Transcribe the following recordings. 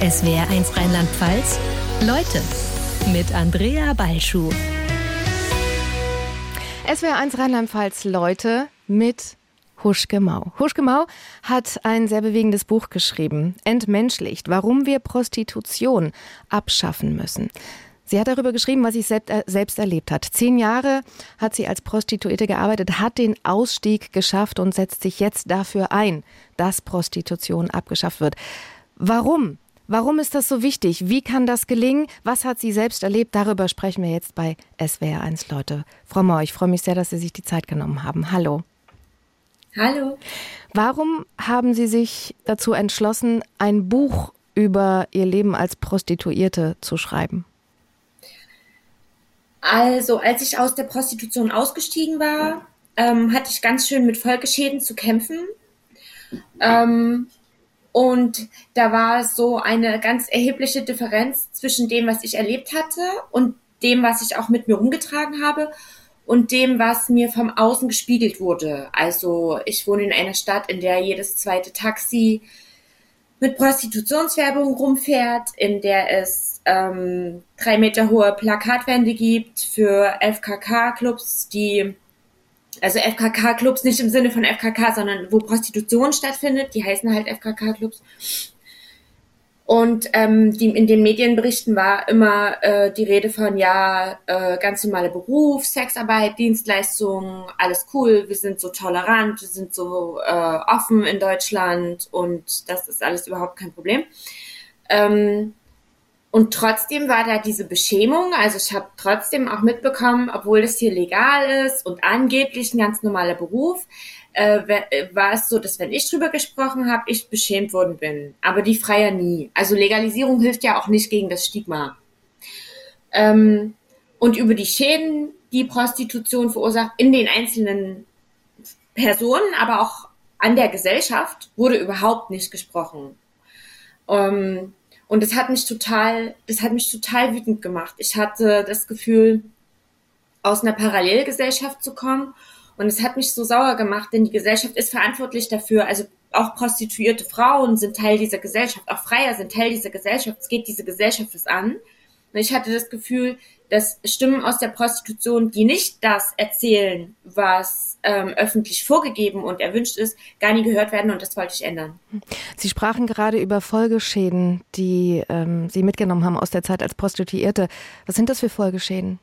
SWR1 Rheinland-Pfalz. Leute mit Andrea Balschuh. SWR1 Rheinland-Pfalz Leute mit Huschke Mau. Huschke Mau hat ein sehr bewegendes Buch geschrieben, Entmenschlicht, warum wir Prostitution abschaffen müssen. Sie hat darüber geschrieben, was sie selbst, äh, selbst erlebt hat. Zehn Jahre hat sie als Prostituierte gearbeitet, hat den Ausstieg geschafft und setzt sich jetzt dafür ein, dass Prostitution abgeschafft wird. Warum? Warum ist das so wichtig? Wie kann das gelingen? Was hat sie selbst erlebt? Darüber sprechen wir jetzt bei SWR1 Leute. Frau Mauer, ich freue mich sehr, dass Sie sich die Zeit genommen haben. Hallo. Hallo. Warum haben Sie sich dazu entschlossen, ein Buch über Ihr Leben als Prostituierte zu schreiben? Also, als ich aus der Prostitution ausgestiegen war, ähm, hatte ich ganz schön mit Folgeschäden zu kämpfen. Ähm, und da war so eine ganz erhebliche Differenz zwischen dem, was ich erlebt hatte und dem, was ich auch mit mir rumgetragen habe und dem, was mir vom Außen gespiegelt wurde. Also ich wohne in einer Stadt, in der jedes zweite Taxi mit Prostitutionswerbung rumfährt, in der es ähm, drei Meter hohe Plakatwände gibt für FKK-Clubs, die also FKK-Clubs nicht im Sinne von FKK, sondern wo Prostitution stattfindet, die heißen halt FKK-Clubs. Und ähm, die, in den Medienberichten war immer äh, die Rede von, ja, äh, ganz normale Beruf, Sexarbeit, Dienstleistungen, alles cool, wir sind so tolerant, wir sind so äh, offen in Deutschland und das ist alles überhaupt kein Problem. Ähm, und trotzdem war da diese Beschämung. Also ich habe trotzdem auch mitbekommen, obwohl das hier legal ist und angeblich ein ganz normaler Beruf, äh, war es so, dass wenn ich drüber gesprochen habe, ich beschämt worden bin. Aber die Freier nie. Also Legalisierung hilft ja auch nicht gegen das Stigma. Ähm, und über die Schäden, die Prostitution verursacht in den einzelnen Personen, aber auch an der Gesellschaft, wurde überhaupt nicht gesprochen. Ähm, und das hat mich total, das hat mich total wütend gemacht. Ich hatte das Gefühl, aus einer Parallelgesellschaft zu kommen. Und es hat mich so sauer gemacht, denn die Gesellschaft ist verantwortlich dafür. Also auch prostituierte Frauen sind Teil dieser Gesellschaft, auch Freier sind Teil dieser Gesellschaft. Es geht diese Gesellschaft was an. Und ich hatte das Gefühl, dass Stimmen aus der Prostitution, die nicht das erzählen, was ähm, öffentlich vorgegeben und erwünscht ist, gar nie gehört werden und das wollte ich ändern. Sie sprachen gerade über Folgeschäden, die ähm, Sie mitgenommen haben aus der Zeit als Prostituierte. Was sind das für Folgeschäden?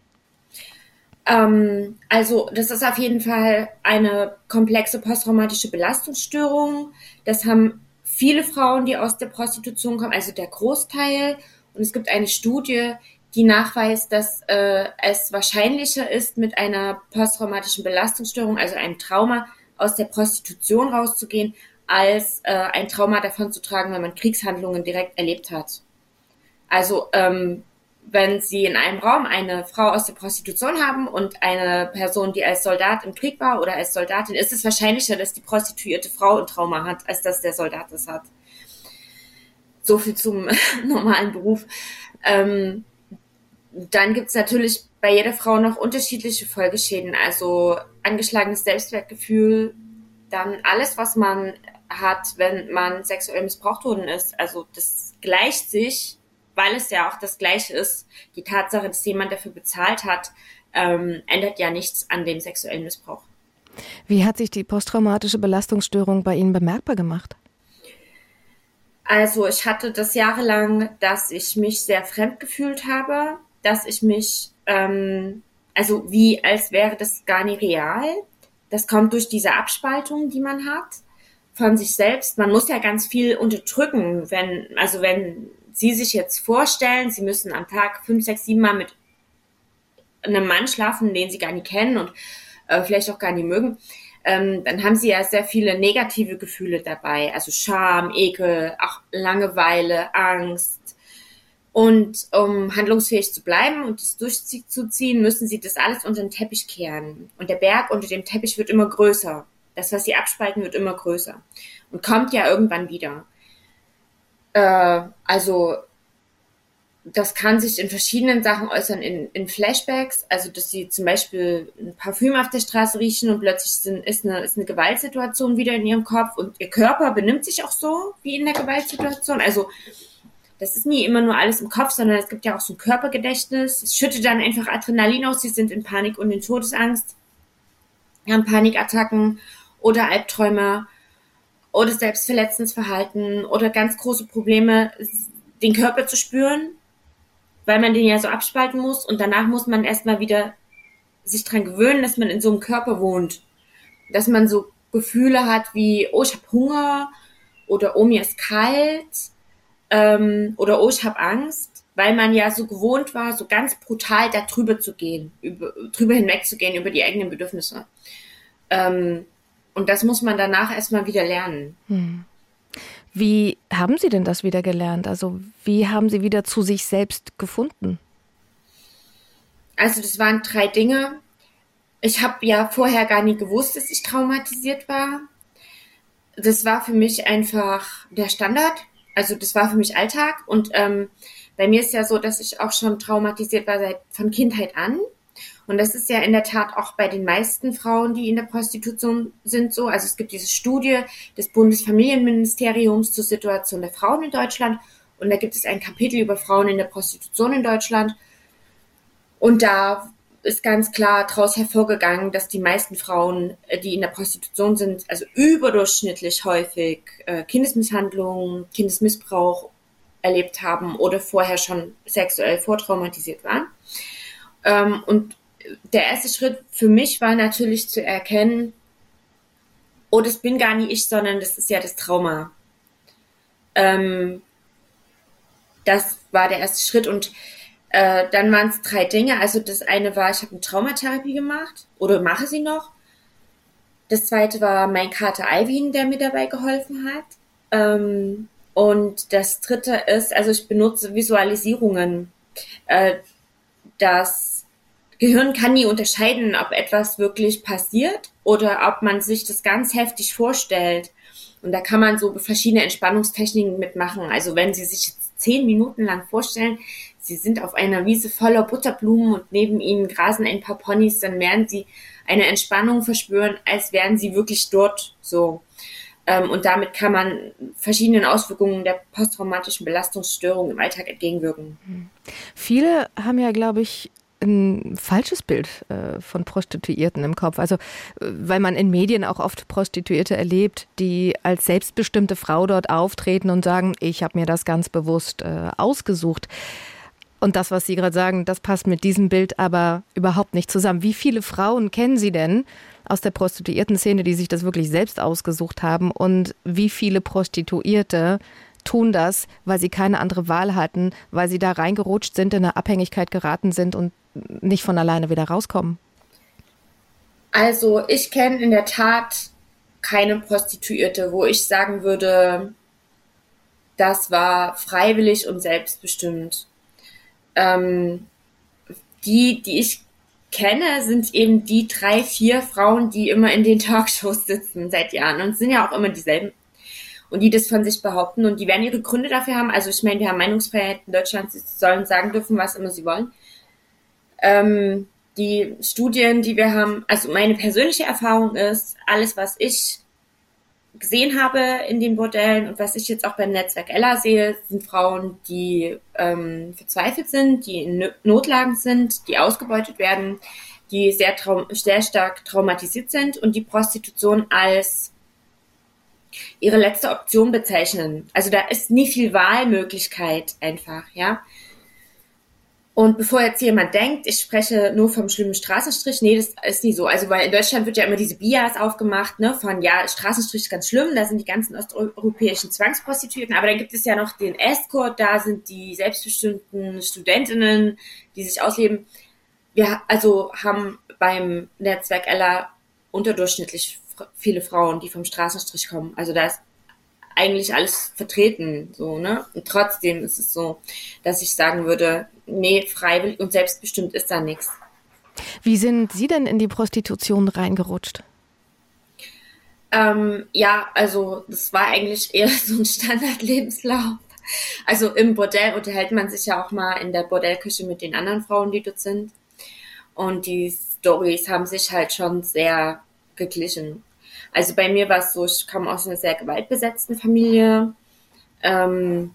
Ähm, also das ist auf jeden Fall eine komplexe posttraumatische Belastungsstörung. Das haben viele Frauen, die aus der Prostitution kommen, also der Großteil. Und es gibt eine Studie, die nachweist, dass äh, es wahrscheinlicher ist, mit einer posttraumatischen Belastungsstörung, also einem Trauma, aus der Prostitution rauszugehen, als äh, ein Trauma davon zu tragen, wenn man Kriegshandlungen direkt erlebt hat. Also ähm, wenn Sie in einem Raum eine Frau aus der Prostitution haben und eine Person, die als Soldat im Krieg war oder als Soldatin, ist es wahrscheinlicher, dass die prostituierte Frau ein Trauma hat, als dass der Soldat es hat. So viel zum normalen Beruf. Ähm, dann gibt's natürlich bei jeder Frau noch unterschiedliche Folgeschäden, also angeschlagenes Selbstwertgefühl, dann alles, was man hat, wenn man sexuell missbraucht worden ist. Also das gleicht sich, weil es ja auch das Gleiche ist. Die Tatsache, dass jemand dafür bezahlt hat, ähm, ändert ja nichts an dem sexuellen Missbrauch. Wie hat sich die posttraumatische Belastungsstörung bei Ihnen bemerkbar gemacht? Also ich hatte das jahrelang, dass ich mich sehr fremd gefühlt habe, dass ich mich, ähm, also wie als wäre das gar nicht real. Das kommt durch diese Abspaltung, die man hat von sich selbst. Man muss ja ganz viel unterdrücken, wenn, also wenn Sie sich jetzt vorstellen, Sie müssen am Tag fünf, sechs, sieben Mal mit einem Mann schlafen, den Sie gar nicht kennen und äh, vielleicht auch gar nicht mögen, ähm, dann haben Sie ja sehr viele negative Gefühle dabei, also Scham, Ekel, auch Langeweile, Angst, und um handlungsfähig zu bleiben und es durchzuziehen, müssen sie das alles unter den Teppich kehren. Und der Berg unter dem Teppich wird immer größer. Das, was sie abspalten, wird immer größer. Und kommt ja irgendwann wieder. Äh, also, das kann sich in verschiedenen Sachen äußern, in, in Flashbacks, also dass sie zum Beispiel ein Parfüm auf der Straße riechen und plötzlich sind, ist, eine, ist eine Gewaltsituation wieder in ihrem Kopf und ihr Körper benimmt sich auch so wie in der Gewaltsituation. Also das ist nie immer nur alles im Kopf, sondern es gibt ja auch so ein Körpergedächtnis. Es schüttet dann einfach Adrenalin aus, sie sind in Panik und in Todesangst, haben Panikattacken oder Albträume oder Selbstverletzensverhalten oder ganz große Probleme, den Körper zu spüren, weil man den ja so abspalten muss und danach muss man erstmal wieder sich dran gewöhnen, dass man in so einem Körper wohnt. Dass man so Gefühle hat wie, oh, ich habe Hunger oder oh, mir ist kalt ähm, oder oh, ich habe Angst, weil man ja so gewohnt war, so ganz brutal da drüber zu gehen, über, drüber hinwegzugehen über die eigenen Bedürfnisse. Ähm, und das muss man danach erstmal wieder lernen. Hm. Wie haben Sie denn das wieder gelernt? Also wie haben Sie wieder zu sich selbst gefunden? Also das waren drei Dinge. Ich habe ja vorher gar nicht gewusst, dass ich traumatisiert war. Das war für mich einfach der Standard. Also das war für mich Alltag. Und ähm, bei mir ist ja so, dass ich auch schon traumatisiert war seit von Kindheit an. Und das ist ja in der Tat auch bei den meisten Frauen, die in der Prostitution sind, so. Also es gibt diese Studie des Bundesfamilienministeriums zur Situation der Frauen in Deutschland. Und da gibt es ein Kapitel über Frauen in der Prostitution in Deutschland. Und da ist ganz klar daraus hervorgegangen, dass die meisten Frauen, äh, die in der Prostitution sind, also überdurchschnittlich häufig äh, Kindesmisshandlung, Kindesmissbrauch erlebt haben oder vorher schon sexuell vortraumatisiert waren. Ähm, und der erste Schritt für mich war natürlich zu erkennen, oh, das bin gar nicht ich, sondern das ist ja das Trauma. Ähm, das war der erste Schritt und äh, dann waren es drei Dinge. Also das eine war, ich habe eine Traumatherapie gemacht oder mache sie noch. Das zweite war mein Kater Alvin, der mir dabei geholfen hat. Ähm, und das dritte ist, also ich benutze Visualisierungen. Äh, das Gehirn kann nie unterscheiden, ob etwas wirklich passiert oder ob man sich das ganz heftig vorstellt. Und da kann man so verschiedene Entspannungstechniken mitmachen. Also wenn Sie sich zehn Minuten lang vorstellen, Sie sind auf einer Wiese voller Butterblumen und neben Ihnen grasen ein paar Ponys, dann werden Sie eine Entspannung verspüren, als wären Sie wirklich dort so. Ähm, und damit kann man verschiedenen Auswirkungen der posttraumatischen Belastungsstörung im Alltag entgegenwirken. Viele haben ja, glaube ich, ein falsches Bild äh, von Prostituierten im Kopf. Also, äh, weil man in Medien auch oft Prostituierte erlebt, die als selbstbestimmte Frau dort auftreten und sagen, ich habe mir das ganz bewusst äh, ausgesucht. Und das, was Sie gerade sagen, das passt mit diesem Bild aber überhaupt nicht zusammen. Wie viele Frauen kennen Sie denn aus der Prostituierten-Szene, die sich das wirklich selbst ausgesucht haben? Und wie viele Prostituierte tun das, weil sie keine andere Wahl hatten, weil sie da reingerutscht sind, in eine Abhängigkeit geraten sind und nicht von alleine wieder rauskommen? Also ich kenne in der Tat keine Prostituierte, wo ich sagen würde, das war freiwillig und selbstbestimmt. Ähm, die, die ich kenne, sind eben die drei, vier Frauen, die immer in den Talkshows sitzen seit Jahren. Und sind ja auch immer dieselben und die das von sich behaupten und die werden ihre Gründe dafür haben. Also ich meine, wir haben Meinungsfreiheit in Deutschland, sie sollen sagen dürfen, was immer sie wollen. Ähm, die Studien, die wir haben, also meine persönliche Erfahrung ist, alles, was ich gesehen habe in den Bordellen und was ich jetzt auch beim Netzwerk Ella sehe, sind Frauen, die ähm, verzweifelt sind, die in Notlagen sind, die ausgebeutet werden, die sehr, sehr stark traumatisiert sind und die Prostitution als ihre letzte Option bezeichnen. Also da ist nie viel Wahlmöglichkeit einfach, ja. Und bevor jetzt jemand denkt, ich spreche nur vom schlimmen Straßenstrich, nee, das ist nie so. Also weil in Deutschland wird ja immer diese Bias aufgemacht, ne, von ja, Straßenstrich ist ganz schlimm, da sind die ganzen osteuropäischen Zwangsprostituierten, aber dann gibt es ja noch den Escort, da sind die selbstbestimmten Studentinnen, die sich ausleben. Wir also haben beim Netzwerk Ella unterdurchschnittlich viele Frauen, die vom Straßenstrich kommen. Also da ist eigentlich alles vertreten, so, ne? Und trotzdem ist es so, dass ich sagen würde, nee, freiwillig und selbstbestimmt ist da nichts. Wie sind Sie denn in die Prostitution reingerutscht? Ähm, ja, also das war eigentlich eher so ein Standardlebenslauf. Also im Bordell unterhält man sich ja auch mal in der Bordellküche mit den anderen Frauen, die dort sind. Und die Stories haben sich halt schon sehr geglichen. Also bei mir war es so, ich komme aus einer sehr gewaltbesetzten Familie. Ähm,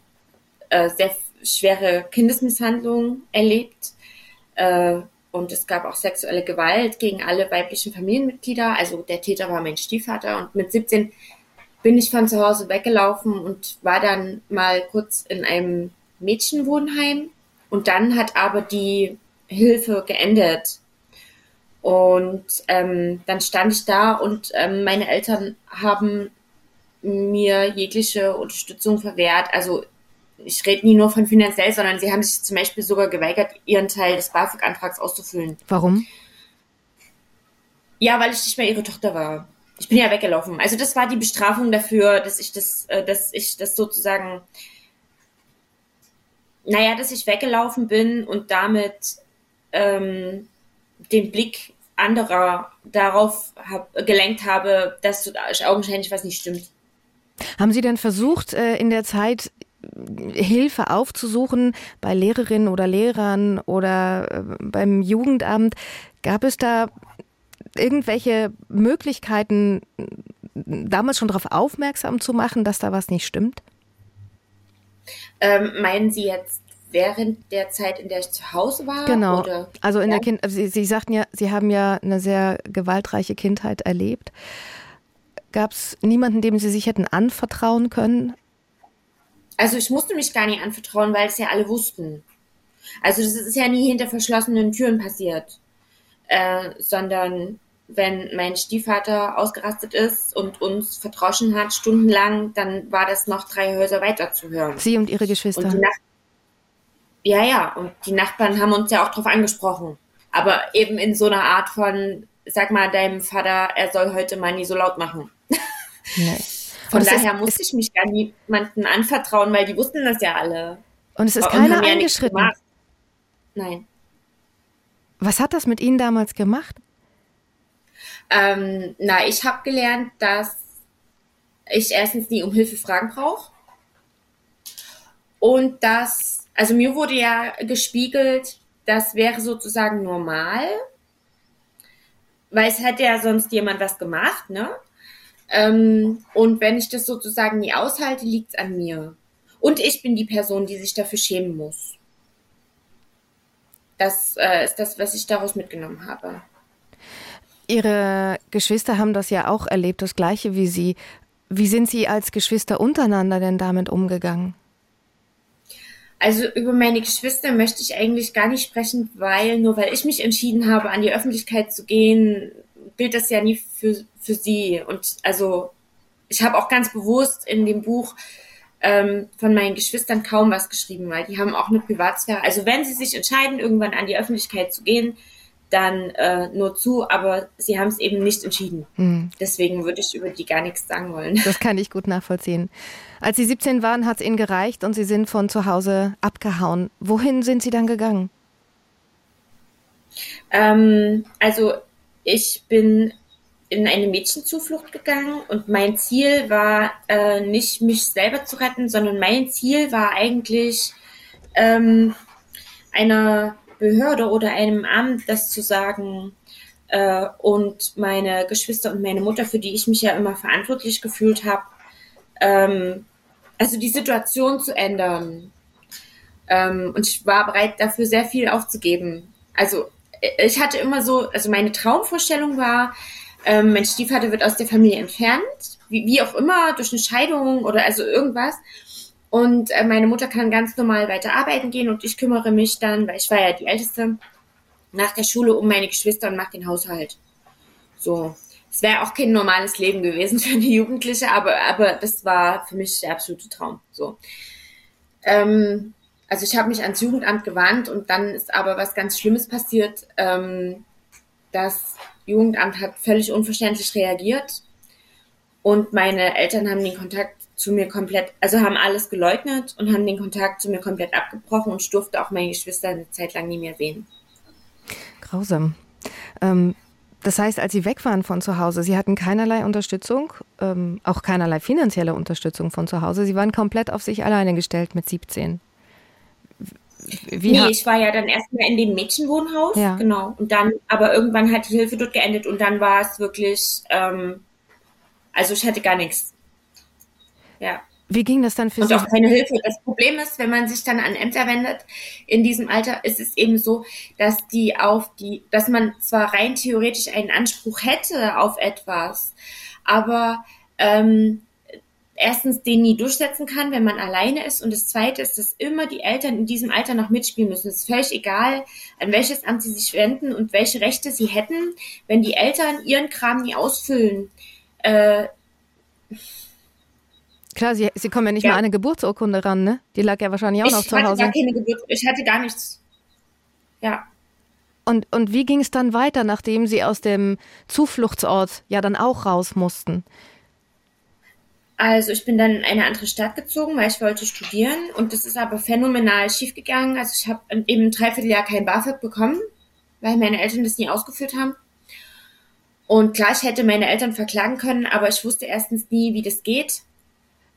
äh, sehr schwere Kindesmisshandlung erlebt. Äh, und es gab auch sexuelle Gewalt gegen alle weiblichen Familienmitglieder. Also der Täter war mein Stiefvater. Und mit 17 bin ich von zu Hause weggelaufen und war dann mal kurz in einem Mädchenwohnheim. Und dann hat aber die Hilfe geendet. Und ähm, dann stand ich da und ähm, meine Eltern haben mir jegliche Unterstützung verwehrt. Also ich rede nie nur von finanziell, sondern sie haben sich zum Beispiel sogar geweigert, ihren Teil des BAföG-Antrags auszufüllen. Warum? Ja, weil ich nicht mehr ihre Tochter war. Ich bin ja weggelaufen. Also das war die Bestrafung dafür, dass ich das, äh, dass ich das sozusagen, naja, dass ich weggelaufen bin und damit ähm, den Blick anderer darauf hab, gelenkt habe, dass augenscheinlich was nicht stimmt. Haben Sie denn versucht, äh, in der Zeit Hilfe aufzusuchen bei Lehrerinnen oder Lehrern oder äh, beim Jugendamt. Gab es da irgendwelche Möglichkeiten, damals schon darauf aufmerksam zu machen, dass da was nicht stimmt? Ähm, meinen Sie jetzt während der Zeit, in der ich zu Hause war? Genau. Oder? Also in ja. der kind Sie, Sie sagten ja, Sie haben ja eine sehr gewaltreiche Kindheit erlebt. Gab es niemanden, dem Sie sich hätten anvertrauen können? Also ich musste mich gar nicht anvertrauen, weil es ja alle wussten. Also das ist ja nie hinter verschlossenen Türen passiert, äh, sondern wenn mein Stiefvater ausgerastet ist und uns verdroschen hat stundenlang, dann war das noch drei Häuser weiter zu hören. Sie und Ihre Geschwister. Und ja, ja, und die Nachbarn haben uns ja auch darauf angesprochen. Aber eben in so einer Art von, sag mal deinem Vater, er soll heute mal nie so laut machen. Nee. Von daher ist, musste ich mich gar niemanden anvertrauen, weil die wussten das ja alle. Und es ist keiner ja eingeschritten. Nein. Was hat das mit Ihnen damals gemacht? Ähm, na, ich habe gelernt, dass ich erstens nie um Hilfe fragen brauche. Und dass, also mir wurde ja gespiegelt, das wäre sozusagen normal, weil es hätte ja sonst jemand was gemacht, ne? Ähm, und wenn ich das sozusagen nie aushalte, liegt es an mir. Und ich bin die Person, die sich dafür schämen muss. Das äh, ist das, was ich daraus mitgenommen habe. Ihre Geschwister haben das ja auch erlebt, das gleiche wie Sie. Wie sind Sie als Geschwister untereinander denn damit umgegangen? Also über meine Geschwister möchte ich eigentlich gar nicht sprechen, weil nur weil ich mich entschieden habe, an die Öffentlichkeit zu gehen, gilt das ja nie für, für sie. Und also ich habe auch ganz bewusst in dem Buch ähm, von meinen Geschwistern kaum was geschrieben, weil die haben auch eine Privatsphäre. Also wenn sie sich entscheiden, irgendwann an die Öffentlichkeit zu gehen, dann äh, nur zu, aber sie haben es eben nicht entschieden. Hm. Deswegen würde ich über die gar nichts sagen wollen. Das kann ich gut nachvollziehen. Als Sie 17 waren, hat es Ihnen gereicht und Sie sind von zu Hause abgehauen. Wohin sind Sie dann gegangen? Ähm, also ich bin in eine Mädchenzuflucht gegangen und mein Ziel war äh, nicht mich selber zu retten, sondern mein Ziel war eigentlich ähm, einer Behörde oder einem Amt das zu sagen äh, und meine Geschwister und meine Mutter, für die ich mich ja immer verantwortlich gefühlt habe, ähm, also die Situation zu ändern. Ähm, und ich war bereit dafür sehr viel aufzugeben. Also ich hatte immer so, also meine Traumvorstellung war, ähm, mein Stiefvater wird aus der Familie entfernt, wie, wie auch immer, durch eine Scheidung oder also irgendwas. Und äh, meine Mutter kann ganz normal weiter arbeiten gehen und ich kümmere mich dann, weil ich war ja die Älteste, nach der Schule um meine Geschwister und mache den Haushalt. So. Es wäre auch kein normales Leben gewesen für eine Jugendliche, aber, aber das war für mich der absolute Traum. So. Ähm, also ich habe mich ans Jugendamt gewandt und dann ist aber was ganz Schlimmes passiert. Ähm, das Jugendamt hat völlig unverständlich reagiert und meine Eltern haben den Kontakt zu mir komplett, also haben alles geleugnet und haben den Kontakt zu mir komplett abgebrochen und ich durfte auch meine Geschwister eine Zeit lang nie mehr sehen. Grausam. Ähm, das heißt, als Sie weg waren von zu Hause, Sie hatten keinerlei Unterstützung, ähm, auch keinerlei finanzielle Unterstützung von zu Hause. Sie waren komplett auf sich alleine gestellt mit 17. Wie nee, ich war ja dann erstmal in dem Mädchenwohnhaus, ja. genau. Und dann, aber irgendwann hat die Hilfe dort geendet und dann war es wirklich, ähm, also ich hatte gar nichts. Ja. Wie ging das dann für und Sie? auch keine Hilfe. Das Problem ist, wenn man sich dann an Ämter wendet, in diesem Alter ist es eben so, dass die auf die, dass man zwar rein theoretisch einen Anspruch hätte auf etwas, aber ähm, erstens den nie durchsetzen kann, wenn man alleine ist. Und das Zweite ist, dass immer die Eltern in diesem Alter noch mitspielen müssen. Es ist völlig egal, an welches Amt sie sich wenden und welche Rechte sie hätten, wenn die Eltern ihren Kram nie ausfüllen. Äh, Klar, Sie, Sie kommen ja nicht ja. mal an eine Geburtsurkunde ran, ne? Die lag ja wahrscheinlich auch ich noch zu Hause. Gar keine Geburt, ich hatte gar nichts. Ja. Und, und wie ging es dann weiter, nachdem Sie aus dem Zufluchtsort ja dann auch raus mussten? Also ich bin dann in eine andere Stadt gezogen, weil ich wollte studieren und das ist aber phänomenal schiefgegangen. Also ich habe eben ein Dreivierteljahr kein BAföG bekommen, weil meine Eltern das nie ausgeführt haben. Und klar, ich hätte meine Eltern verklagen können, aber ich wusste erstens nie, wie das geht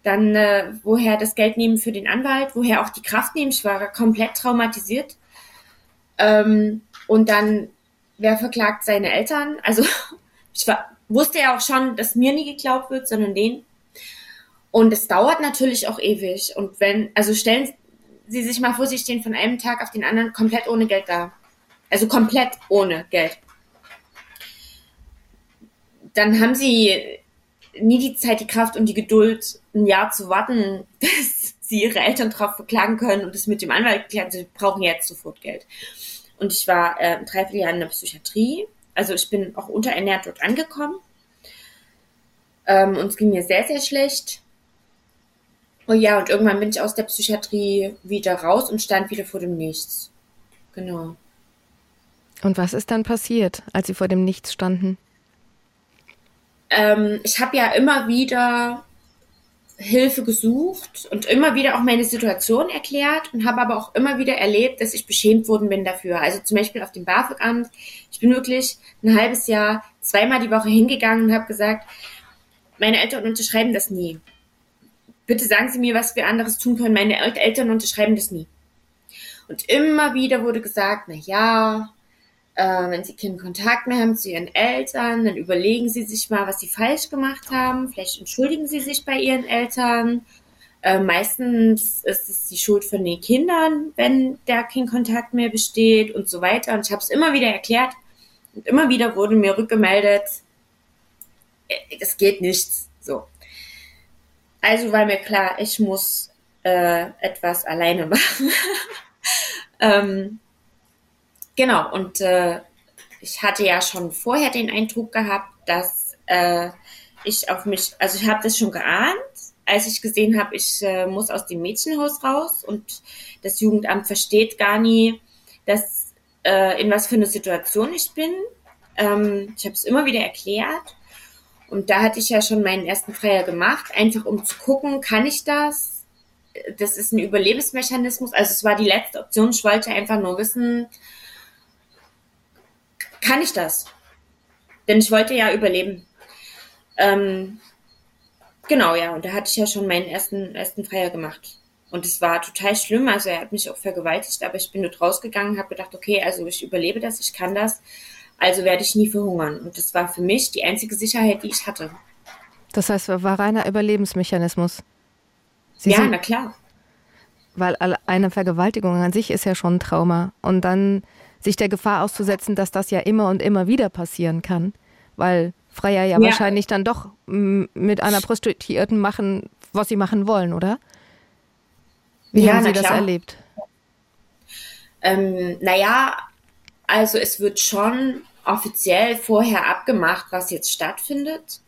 dann äh, woher das Geld nehmen für den Anwalt, woher auch die Kraft nehmen. Ich war komplett traumatisiert. Ähm, und dann, wer verklagt seine Eltern? Also ich war, wusste ja auch schon, dass mir nie geglaubt wird, sondern denen. Und es dauert natürlich auch ewig. Und wenn, also stellen Sie sich mal vor, Sie stehen von einem Tag auf den anderen komplett ohne Geld da. Also komplett ohne Geld. Dann haben Sie nie die Zeit, die Kraft und die Geduld, ein Jahr zu warten, bis sie ihre Eltern drauf verklagen können und es mit dem Anwalt klären, sie brauchen jetzt sofort Geld. Und ich war äh, ein Dreivierteljahr in der Psychiatrie. Also ich bin auch unterernährt dort angekommen. Ähm, und es ging mir sehr, sehr schlecht. Und ja, und irgendwann bin ich aus der Psychiatrie wieder raus und stand wieder vor dem Nichts. Genau. Und was ist dann passiert, als Sie vor dem Nichts standen? ähm, ich habe ja immer wieder Hilfe gesucht und immer wieder auch meine Situation erklärt und habe aber auch immer wieder erlebt, dass ich beschämt worden bin dafür. Also zum Beispiel auf dem BAföG-Amt. Ich bin wirklich ein halbes Jahr zweimal die Woche hingegangen und habe gesagt, meine Eltern unterschreiben das nie. Bitte sagen Sie mir, was wir anderes tun können. Meine Eltern unterschreiben das nie. Und immer wieder wurde gesagt, na ja, äh, wenn sie keinen Kontakt mehr haben zu ihren Eltern, dann überlegen sie sich mal, was sie falsch gemacht haben. Vielleicht entschuldigen sie sich bei ihren Eltern. Äh, meistens ist es die Schuld von den Kindern, wenn da kein Kontakt mehr besteht und so weiter. Und ich habe es immer wieder erklärt und immer wieder wurde mir rückgemeldet, äh, es geht nichts. So. Also war mir klar, ich muss äh, etwas alleine machen. ähm, Genau, und äh, ich hatte ja schon vorher den Eindruck gehabt, dass äh, ich auf mich, also ich habe das schon geahnt, als ich gesehen habe, ich äh, muss aus dem Mädchenhaus raus und das Jugendamt versteht gar nie, dass äh, in was für eine Situation ich bin. Ähm, ich habe es immer wieder erklärt und da hatte ich ja schon meinen ersten Freier gemacht, einfach um zu gucken, kann ich das? Das ist ein Überlebensmechanismus. Also es war die letzte Option. Ich wollte einfach nur wissen, kann ich das? Denn ich wollte ja überleben. Ähm, genau, ja, und da hatte ich ja schon meinen ersten, ersten Freier gemacht. Und es war total schlimm, also er hat mich auch vergewaltigt, aber ich bin dort rausgegangen, habe gedacht, okay, also ich überlebe das, ich kann das, also werde ich nie verhungern. Und das war für mich die einzige Sicherheit, die ich hatte. Das heißt, war reiner Überlebensmechanismus. Sie ja, sind, na klar. Weil eine Vergewaltigung an sich ist ja schon ein Trauma. Und dann sich der Gefahr auszusetzen, dass das ja immer und immer wieder passieren kann, weil Freier ja, ja. wahrscheinlich dann doch mit einer Prostituierten machen, was sie machen wollen, oder? Wie ja, haben Sie das klar. erlebt? Ähm, naja, also es wird schon offiziell vorher abgemacht, was jetzt stattfindet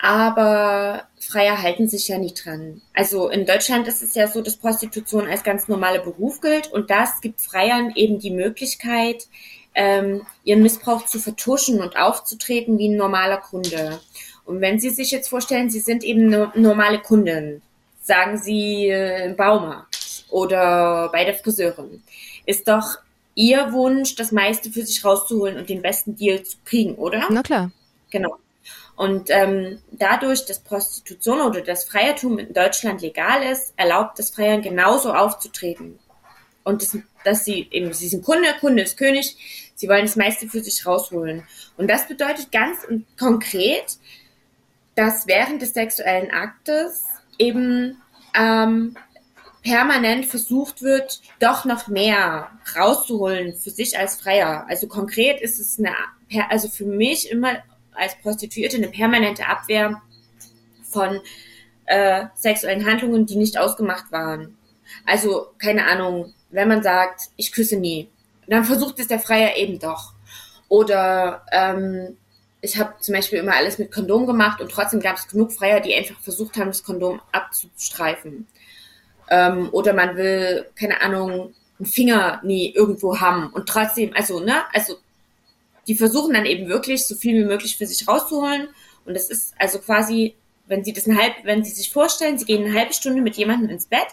aber Freier halten sich ja nicht dran. Also in Deutschland ist es ja so, dass Prostitution als ganz normaler Beruf gilt und das gibt Freiern eben die Möglichkeit, ähm, ihren Missbrauch zu vertuschen und aufzutreten wie ein normaler Kunde. Und wenn Sie sich jetzt vorstellen, Sie sind eben eine normale Kundin, sagen Sie äh, im Baumarkt oder bei der Friseurin, ist doch Ihr Wunsch, das meiste für sich rauszuholen und den besten Deal zu kriegen, oder? Na klar. Genau. Und ähm, dadurch, dass Prostitution oder das Freiertum in Deutschland legal ist, erlaubt es Freiern genauso aufzutreten. Und das, dass sie eben, sie sind Kunde, Kunde ist König, sie wollen das meiste für sich rausholen. Und das bedeutet ganz konkret, dass während des sexuellen Aktes eben ähm, permanent versucht wird, doch noch mehr rauszuholen für sich als Freier. Also konkret ist es eine, also für mich immer als Prostituierte eine permanente Abwehr von äh, sexuellen Handlungen, die nicht ausgemacht waren. Also keine Ahnung, wenn man sagt, ich küsse nie, dann versucht es der Freier eben doch. Oder ähm, ich habe zum Beispiel immer alles mit Kondom gemacht und trotzdem gab es genug Freier, die einfach versucht haben, das Kondom abzustreifen. Ähm, oder man will, keine Ahnung, einen Finger nie irgendwo haben und trotzdem, also, ne, also die versuchen dann eben wirklich so viel wie möglich für sich rauszuholen. Und das ist also quasi, wenn sie das eine halbe, wenn sie sich vorstellen, sie gehen eine halbe Stunde mit jemandem ins Bett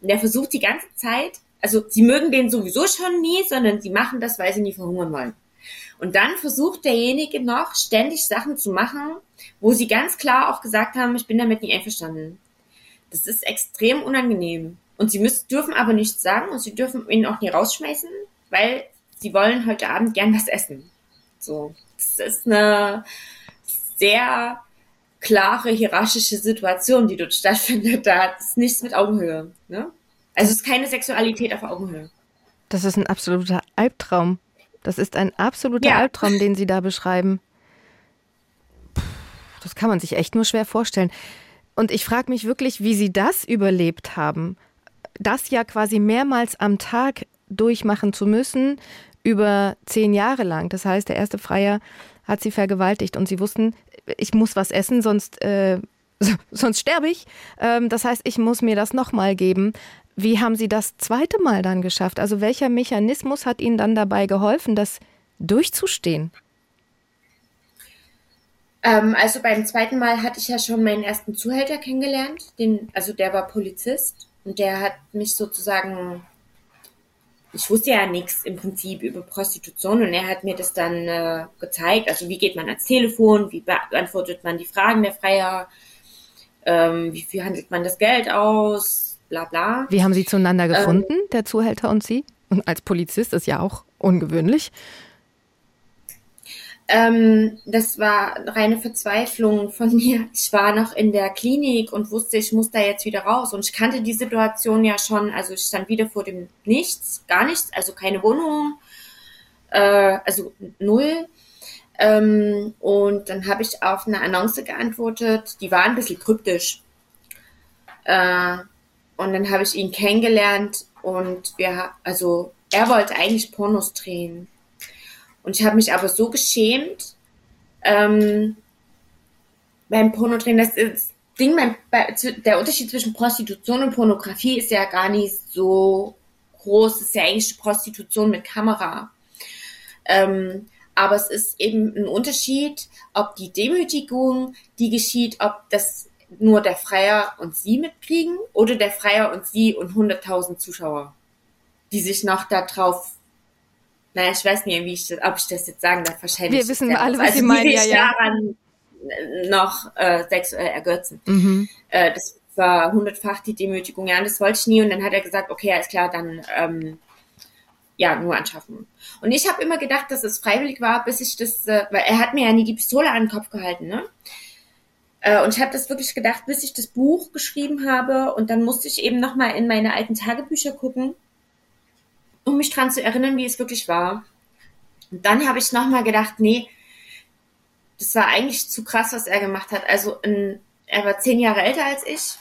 und der versucht die ganze Zeit, also sie mögen den sowieso schon nie, sondern sie machen das, weil sie nie verhungern wollen. Und dann versucht derjenige noch ständig Sachen zu machen, wo sie ganz klar auch gesagt haben, ich bin damit nicht einverstanden. Das ist extrem unangenehm. Und sie müssen, dürfen aber nichts sagen und sie dürfen ihn auch nie rausschmeißen, weil sie wollen heute Abend gern was essen. So. Das ist eine sehr klare hierarchische Situation, die dort stattfindet. Da hat es nichts mit Augenhöhe. Ne? Also es ist keine Sexualität auf Augenhöhe. Das ist ein absoluter Albtraum. Das ist ein absoluter ja. Albtraum, den Sie da beschreiben. Das kann man sich echt nur schwer vorstellen. Und ich frage mich wirklich, wie Sie das überlebt haben. Das ja quasi mehrmals am Tag durchmachen zu müssen, über zehn Jahre lang. Das heißt, der erste Freier hat sie vergewaltigt und sie wussten, ich muss was essen, sonst, äh, sonst sterbe ich. Ähm, das heißt, ich muss mir das nochmal geben. Wie haben Sie das zweite Mal dann geschafft? Also welcher Mechanismus hat Ihnen dann dabei geholfen, das durchzustehen? Ähm, also beim zweiten Mal hatte ich ja schon meinen ersten Zuhälter kennengelernt. Den, also der war Polizist und der hat mich sozusagen, ich wusste ja nichts im Prinzip über Prostitution und er hat mir das dann äh, gezeigt. Also wie geht man ans Telefon, wie beantwortet man die Fragen der Freier, ähm, wie, wie handelt man das Geld aus, bla bla. Wie haben Sie zueinander ähm, gefunden, ähm, der Zuhälter und Sie? Und als Polizist ist ja auch ungewöhnlich. Ähm, das war reine Verzweiflung von mir. Ich war noch in der Klinik und wusste, ich muss da jetzt wieder raus. Und ich kannte die Situation ja schon. Also ich stand wieder vor dem Nichts, gar nichts, also keine Wohnung, äh, also null. Ähm, und dann habe ich auf eine Annonce geantwortet. Die war ein bisschen kryptisch. Äh, und dann habe ich ihn kennengelernt und wir, also er wollte eigentlich Pornos drehen. Und ich habe mich aber so geschämt ähm, beim Pornodrehen, das ist Ding, bei, der Unterschied zwischen Prostitution und Pornografie ist ja gar nicht so groß. Es ist ja eigentlich Prostitution mit Kamera. Ähm, aber es ist eben ein Unterschied, ob die Demütigung, die geschieht, ob das nur der Freier und sie mitkriegen oder der Freier und sie und 100.000 Zuschauer, die sich noch da drauf naja, ich weiß nicht, wie ich das, ob ich das jetzt sagen darf. Wahrscheinlich. Wir wissen alle, was also, Sie meinen, ja, ja. daran noch äh, sexuell ergötzen. Mhm. Äh, das war hundertfach die Demütigung. Ja, und das wollte ich nie. Und dann hat er gesagt, okay, alles klar, dann ähm, ja, nur anschaffen. Und ich habe immer gedacht, dass es freiwillig war, bis ich das, äh, weil er hat mir ja nie die Pistole an den Kopf gehalten, ne? Äh, und ich habe das wirklich gedacht, bis ich das Buch geschrieben habe. Und dann musste ich eben nochmal in meine alten Tagebücher gucken, um mich dran zu erinnern, wie es wirklich war. Und dann habe ich nochmal gedacht, nee, das war eigentlich zu krass, was er gemacht hat. Also in, er war zehn Jahre älter als ich.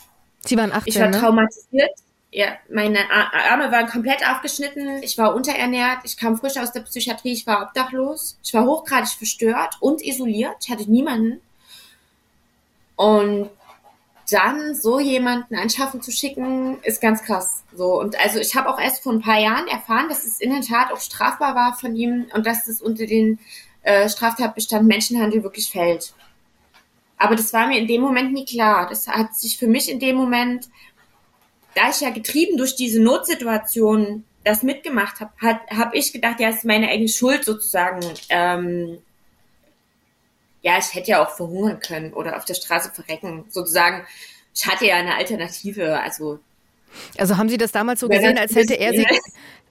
Sie waren 18, Ich war ne? traumatisiert. Ja, meine Arme waren komplett aufgeschnitten. Ich war unterernährt. Ich kam frisch aus der Psychiatrie. Ich war obdachlos. Ich war hochgradig verstört und isoliert. Ich hatte niemanden. Und dann so jemanden anschaffen zu schicken, ist ganz krass. So und also ich habe auch erst vor ein paar Jahren erfahren, dass es in der Tat auch strafbar war von ihm und dass es unter den äh, Straftatbestand Menschenhandel wirklich fällt. Aber das war mir in dem Moment nie klar. Das hat sich für mich in dem Moment, da ich ja getrieben durch diese Notsituation das mitgemacht habe, habe ich gedacht, ja, es ist meine eigene Schuld sozusagen, ähm, ja, ich hätte ja auch verhungern können oder auf der Straße verrecken. Sozusagen, ich hatte ja eine Alternative. Also, also haben Sie das damals so gesehen, als hätte er Sie,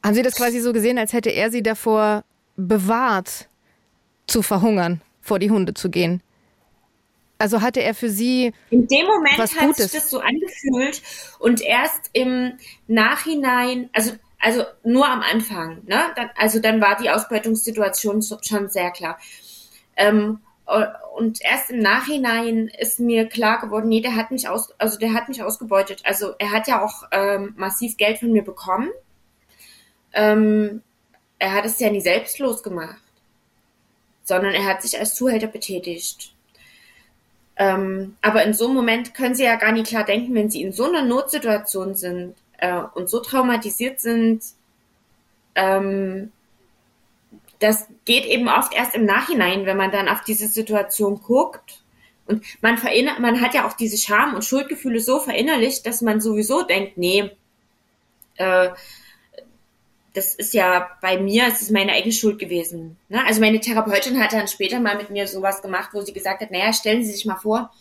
haben Sie das quasi so gesehen, als hätte er Sie davor bewahrt, zu verhungern, vor die Hunde zu gehen? Also hatte er für Sie in dem Moment was hat Gutes? sich das so angefühlt und erst im Nachhinein, also also nur am Anfang, ne? Dann, also dann war die Ausbeutungssituation schon sehr klar. Ähm, und erst im Nachhinein ist mir klar geworden, nee, der hat mich aus, also der hat mich ausgebeutet. Also er hat ja auch ähm, massiv Geld von mir bekommen. Ähm, er hat es ja nie selbstlos gemacht, sondern er hat sich als Zuhälter betätigt. Ähm, aber in so einem Moment können sie ja gar nicht klar denken, wenn sie in so einer Notsituation sind äh, und so traumatisiert sind, ähm, das geht eben oft erst im Nachhinein, wenn man dann auf diese Situation guckt. Und man verinnert, man hat ja auch diese Scham und Schuldgefühle so verinnerlicht, dass man sowieso denkt, nee, äh, das ist ja bei mir, es ist meine eigene Schuld gewesen. Ne? Also meine Therapeutin hat dann später mal mit mir sowas gemacht, wo sie gesagt hat, naja, stellen Sie sich mal vor,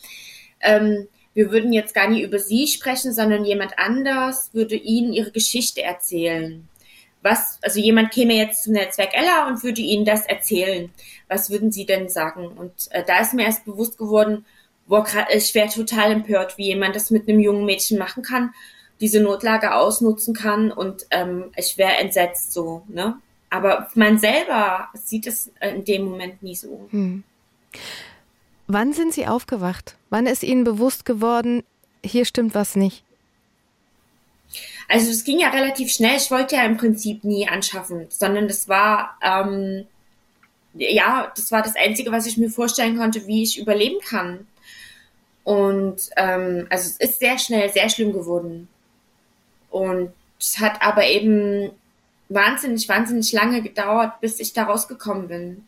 ähm, wir würden jetzt gar nicht über Sie sprechen, sondern jemand anders würde Ihnen Ihre Geschichte erzählen was, also jemand käme jetzt zum Netzwerk Ella und würde Ihnen das erzählen. Was würden Sie denn sagen? Und äh, da ist mir erst bewusst geworden, boah, ich wäre total empört, wie jemand das mit einem jungen Mädchen machen kann, diese Notlage ausnutzen kann und ähm, ich wäre entsetzt so, ne? Aber man selber sieht es in dem Moment nie so. Hm. Wann sind Sie aufgewacht? Wann ist Ihnen bewusst geworden, hier stimmt was nicht? Also es ging ja relativ schnell. Ich wollte ja im Prinzip nie anschaffen, sondern das war ähm, ja, das war das Einzige, was ich mir vorstellen konnte, wie ich überleben kann. Und ähm, also es ist sehr schnell sehr schlimm geworden. Und es hat aber eben wahnsinnig, wahnsinnig lange gedauert, bis ich da rausgekommen bin.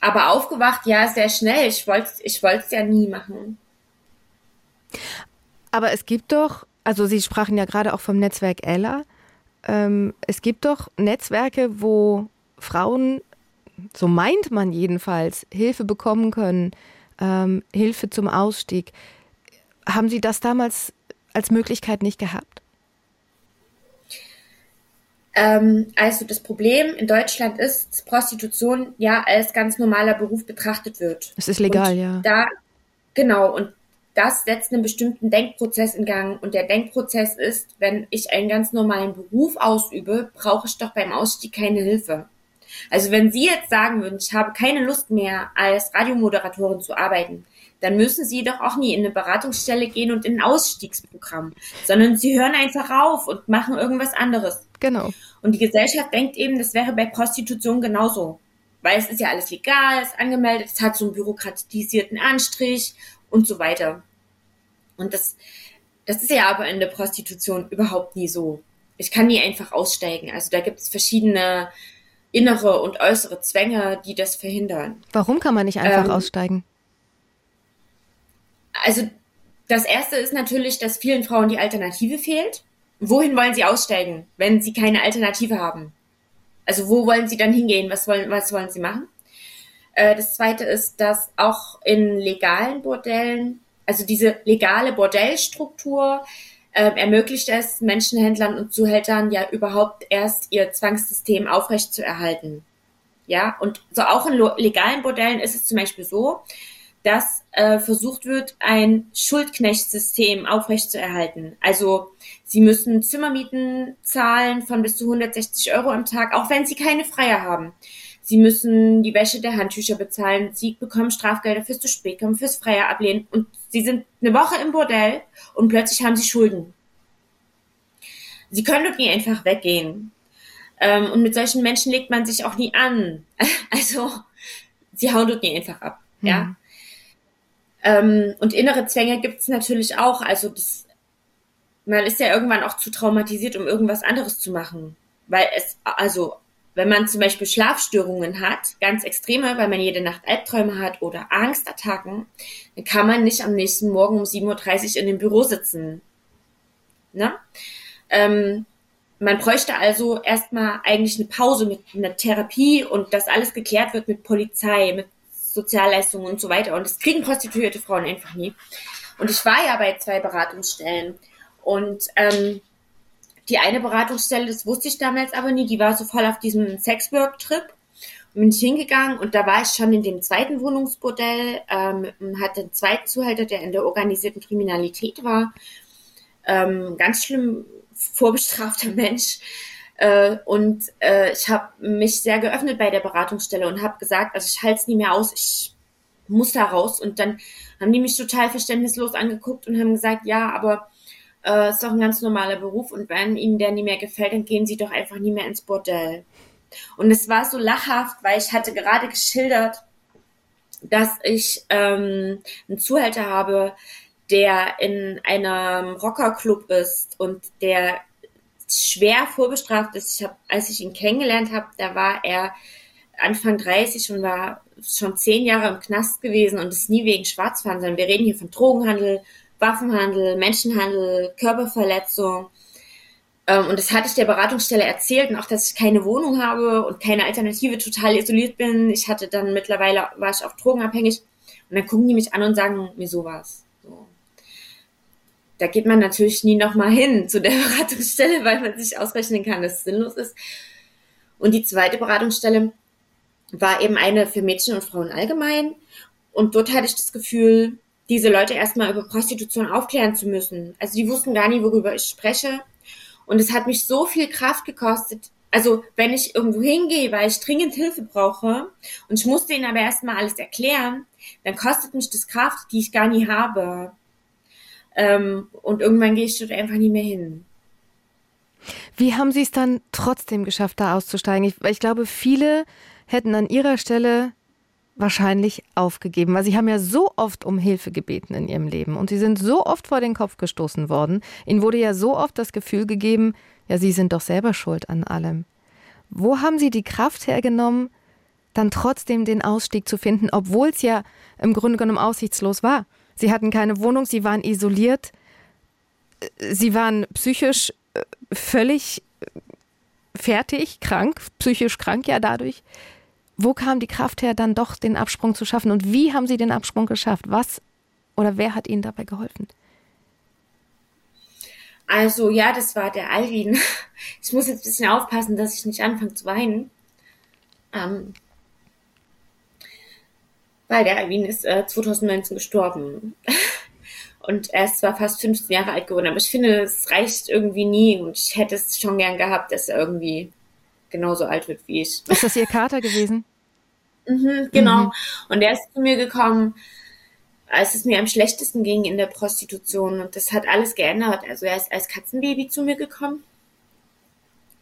Aber aufgewacht, ja, sehr schnell. Ich wollte ich es ja nie machen. Aber es gibt doch also Sie sprachen ja gerade auch vom Netzwerk Ella. Ähm, es gibt doch Netzwerke, wo Frauen, so meint man jedenfalls, Hilfe bekommen können, ähm, Hilfe zum Ausstieg. Haben Sie das damals als Möglichkeit nicht gehabt? Ähm, also das Problem in Deutschland ist, dass Prostitution ja als ganz normaler Beruf betrachtet wird. Es ist legal, und ja. Da, genau, und das setzt einen bestimmten Denkprozess in Gang. Und der Denkprozess ist, wenn ich einen ganz normalen Beruf ausübe, brauche ich doch beim Ausstieg keine Hilfe. Also wenn Sie jetzt sagen würden, ich habe keine Lust mehr, als Radiomoderatorin zu arbeiten, dann müssen Sie doch auch nie in eine Beratungsstelle gehen und in ein Ausstiegsprogramm, sondern Sie hören einfach auf und machen irgendwas anderes. Genau. Und die Gesellschaft denkt eben, das wäre bei Prostitution genauso. Weil es ist ja alles legal, es ist angemeldet, es hat so einen bürokratisierten Anstrich und so weiter. Und das, das ist ja aber in der Prostitution überhaupt nie so. Ich kann nie einfach aussteigen. Also da gibt es verschiedene innere und äußere Zwänge, die das verhindern. Warum kann man nicht einfach ähm, aussteigen? Also das Erste ist natürlich, dass vielen Frauen die Alternative fehlt. Wohin wollen sie aussteigen, wenn sie keine Alternative haben? Also wo wollen sie dann hingehen? Was wollen, was wollen sie machen? Äh, das zweite ist, dass auch in legalen Bordellen, also diese legale Bordellstruktur, äh, ermöglicht es Menschenhändlern und Zuhältern ja überhaupt erst ihr Zwangssystem aufrechtzuerhalten. Ja, und so auch in legalen Bordellen ist es zum Beispiel so, dass äh, versucht wird, ein Schuldknechtsystem aufrechtzuerhalten. Also sie müssen Zimmermieten zahlen von bis zu 160 Euro am Tag, auch wenn sie keine Freie haben. Sie müssen die Wäsche der Handtücher bezahlen. Sie bekommen Strafgelder fürs zu spät kommen, fürs Freier ablehnen. Und sie sind eine Woche im Bordell und plötzlich haben sie Schulden. Sie können dort nie einfach weggehen. Ähm, und mit solchen Menschen legt man sich auch nie an. Also, sie hauen dort nie einfach ab. Mhm. Ja. Ähm, und innere Zwänge gibt es natürlich auch. Also, das, man ist ja irgendwann auch zu traumatisiert, um irgendwas anderes zu machen. Weil es, also wenn man zum Beispiel Schlafstörungen hat, ganz extreme, weil man jede Nacht Albträume hat oder Angstattacken, dann kann man nicht am nächsten Morgen um 7.30 Uhr in dem Büro sitzen. Ne? Ähm, man bräuchte also erstmal eigentlich eine Pause mit einer Therapie und dass alles geklärt wird mit Polizei, mit Sozialleistungen und so weiter. Und das kriegen prostituierte Frauen einfach nie. Und ich war ja bei zwei Beratungsstellen. Und ähm, die eine Beratungsstelle, das wusste ich damals aber nie, die war so voll auf diesem Sexwork-Trip. bin ich hingegangen und da war ich schon in dem zweiten Wohnungsbordell, ähm, hatte einen zweiten Zuhälter, der in der organisierten Kriminalität war. Ähm, ganz schlimm vorbestrafter Mensch. Äh, und äh, ich habe mich sehr geöffnet bei der Beratungsstelle und habe gesagt, also ich halte es nie mehr aus, ich muss da raus. Und dann haben die mich total verständnislos angeguckt und haben gesagt, ja, aber äh, ist doch ein ganz normaler Beruf und wenn Ihnen der nie mehr gefällt, dann gehen Sie doch einfach nie mehr ins Bordell. Und es war so lachhaft, weil ich hatte gerade geschildert, dass ich ähm, einen Zuhälter habe, der in einem Rockerclub ist und der schwer vorbestraft ist. Ich hab, als ich ihn kennengelernt habe, da war er Anfang 30 und war schon zehn Jahre im Knast gewesen und ist nie wegen Schwarzfahren, sondern wir reden hier von Drogenhandel, Waffenhandel, Menschenhandel, Körperverletzung. Ähm, und das hatte ich der Beratungsstelle erzählt und auch, dass ich keine Wohnung habe und keine Alternative, total isoliert bin. Ich hatte dann mittlerweile, war ich auch drogenabhängig. Und dann gucken die mich an und sagen mir sowas. So. Da geht man natürlich nie nochmal hin zu der Beratungsstelle, weil man sich ausrechnen kann, dass es sinnlos ist. Und die zweite Beratungsstelle war eben eine für Mädchen und Frauen allgemein. Und dort hatte ich das Gefühl, diese Leute erstmal über Prostitution aufklären zu müssen. Also die wussten gar nicht, worüber ich spreche. Und es hat mich so viel Kraft gekostet. Also wenn ich irgendwo hingehe, weil ich dringend Hilfe brauche und ich musste ihnen aber erstmal alles erklären, dann kostet mich das Kraft, die ich gar nie habe. Ähm, und irgendwann gehe ich dort einfach nie mehr hin. Wie haben Sie es dann trotzdem geschafft, da auszusteigen? Ich, ich glaube, viele hätten an Ihrer Stelle wahrscheinlich aufgegeben, weil sie haben ja so oft um Hilfe gebeten in ihrem Leben und sie sind so oft vor den Kopf gestoßen worden. Ihnen wurde ja so oft das Gefühl gegeben, ja, sie sind doch selber schuld an allem. Wo haben Sie die Kraft hergenommen, dann trotzdem den Ausstieg zu finden, obwohl es ja im Grunde genommen aussichtslos war? Sie hatten keine Wohnung, sie waren isoliert, sie waren psychisch äh, völlig äh, fertig, krank, psychisch krank ja dadurch. Wo kam die Kraft her, dann doch den Absprung zu schaffen? Und wie haben Sie den Absprung geschafft? Was oder wer hat Ihnen dabei geholfen? Also ja, das war der Alvin. Ich muss jetzt ein bisschen aufpassen, dass ich nicht anfange zu weinen. Ähm, weil der Alvin ist äh, 2019 gestorben. Und er ist zwar fast 15 Jahre alt geworden, aber ich finde, es reicht irgendwie nie und ich hätte es schon gern gehabt, dass er irgendwie genauso alt wird wie ich. Ist das Ihr Kater gewesen? mhm, genau. Mhm. Und er ist zu mir gekommen, als es mir am schlechtesten ging in der Prostitution. Und das hat alles geändert. Also er ist als Katzenbaby zu mir gekommen.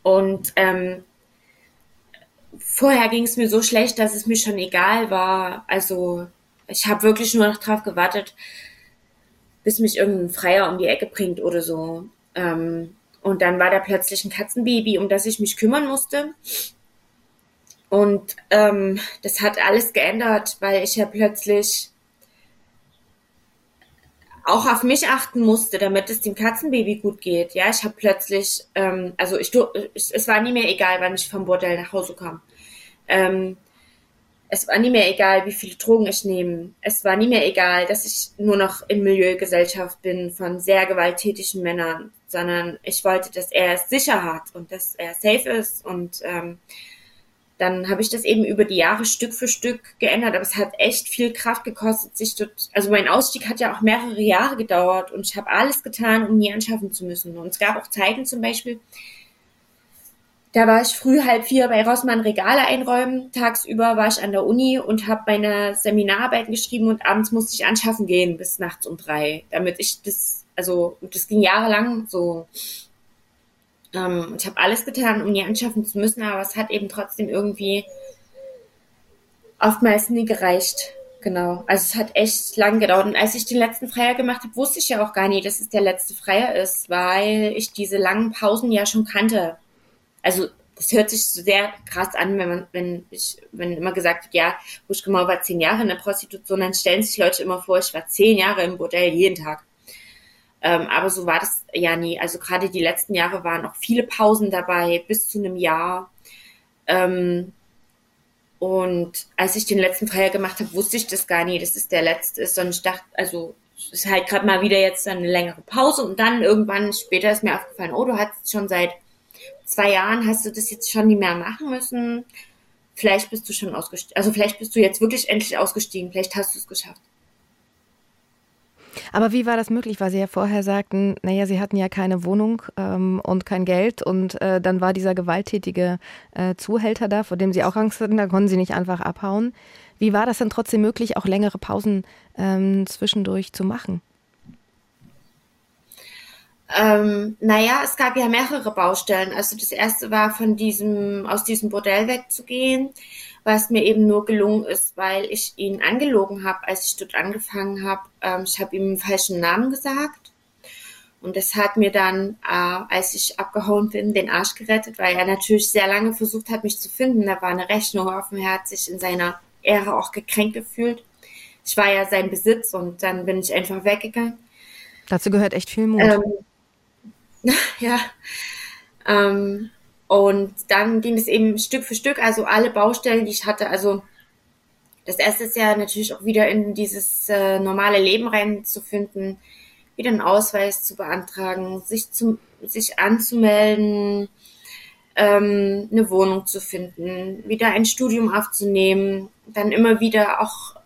Und ähm, vorher ging es mir so schlecht, dass es mir schon egal war. Also ich habe wirklich nur noch drauf gewartet, bis mich irgendein Freier um die Ecke bringt oder so. Ähm, und dann war da plötzlich ein Katzenbaby, um das ich mich kümmern musste. Und ähm, das hat alles geändert, weil ich ja plötzlich auch auf mich achten musste, damit es dem Katzenbaby gut geht. Ja, ich habe plötzlich, ähm, also ich, ich, es war nie mehr egal, wann ich vom Bordell nach Hause kam. Ähm, es war nie mehr egal, wie viele Drogen ich nehme. Es war nie mehr egal, dass ich nur noch in Milieugesellschaft bin von sehr gewalttätigen Männern sondern ich wollte, dass er es sicher hat und dass er safe ist. Und ähm, dann habe ich das eben über die Jahre Stück für Stück geändert, aber es hat echt viel Kraft gekostet, sich dort, also mein Ausstieg hat ja auch mehrere Jahre gedauert und ich habe alles getan, um nie anschaffen zu müssen. Und es gab auch Zeiten zum Beispiel, da war ich früh halb vier bei Rossmann Regale einräumen, tagsüber war ich an der Uni und habe meine Seminararbeiten geschrieben und abends musste ich anschaffen gehen bis nachts um drei, damit ich das also das ging jahrelang so. Ähm, ich habe alles getan, um die anschaffen zu müssen, aber es hat eben trotzdem irgendwie oftmals nie gereicht. Genau. Also es hat echt lang gedauert. Und als ich den letzten Freier gemacht habe, wusste ich ja auch gar nicht, dass es der letzte Freier ist, weil ich diese langen Pausen ja schon kannte. Also das hört sich so sehr krass an, wenn man, wenn ich, wenn immer gesagt wird, ja, Huschgemau war zehn Jahre in der Prostitution, dann stellen sich Leute immer vor, ich war zehn Jahre im Bordell jeden Tag. Ähm, aber so war das ja nie. Also gerade die letzten Jahre waren auch viele Pausen dabei, bis zu einem Jahr. Ähm, und als ich den letzten Freier gemacht habe, wusste ich das gar nie, dass es der letzte ist, sondern ich dachte, also es ist halt gerade mal wieder jetzt eine längere Pause und dann irgendwann später ist mir aufgefallen, oh, du hast schon seit zwei Jahren, hast du das jetzt schon nie mehr machen müssen. vielleicht bist du schon ausgestiegen, also vielleicht bist du jetzt wirklich endlich ausgestiegen, vielleicht hast du es geschafft. Aber wie war das möglich, weil Sie ja vorher sagten, naja, Sie hatten ja keine Wohnung ähm, und kein Geld und äh, dann war dieser gewalttätige äh, Zuhälter da, vor dem Sie auch Angst hatten, da konnten Sie nicht einfach abhauen. Wie war das denn trotzdem möglich, auch längere Pausen ähm, zwischendurch zu machen? Ähm, naja, es gab ja mehrere Baustellen. Also das erste war von diesem, aus diesem Bordell wegzugehen was mir eben nur gelungen ist, weil ich ihn angelogen habe, als ich dort angefangen habe. Ähm, ich habe ihm einen falschen Namen gesagt. Und das hat mir dann, äh, als ich abgehauen bin, den Arsch gerettet, weil er natürlich sehr lange versucht hat, mich zu finden. Da war eine Rechnung offen. Er hat sich in seiner Ehre auch gekränkt gefühlt. Ich war ja sein Besitz und dann bin ich einfach weggegangen. Dazu gehört echt viel Mut. Ähm, ja. Ähm, und dann ging es eben Stück für Stück, also alle Baustellen, die ich hatte. Also das erste ist ja natürlich auch wieder in dieses äh, normale Leben reinzufinden, wieder einen Ausweis zu beantragen, sich, zu, sich anzumelden, ähm, eine Wohnung zu finden, wieder ein Studium aufzunehmen, dann immer wieder auch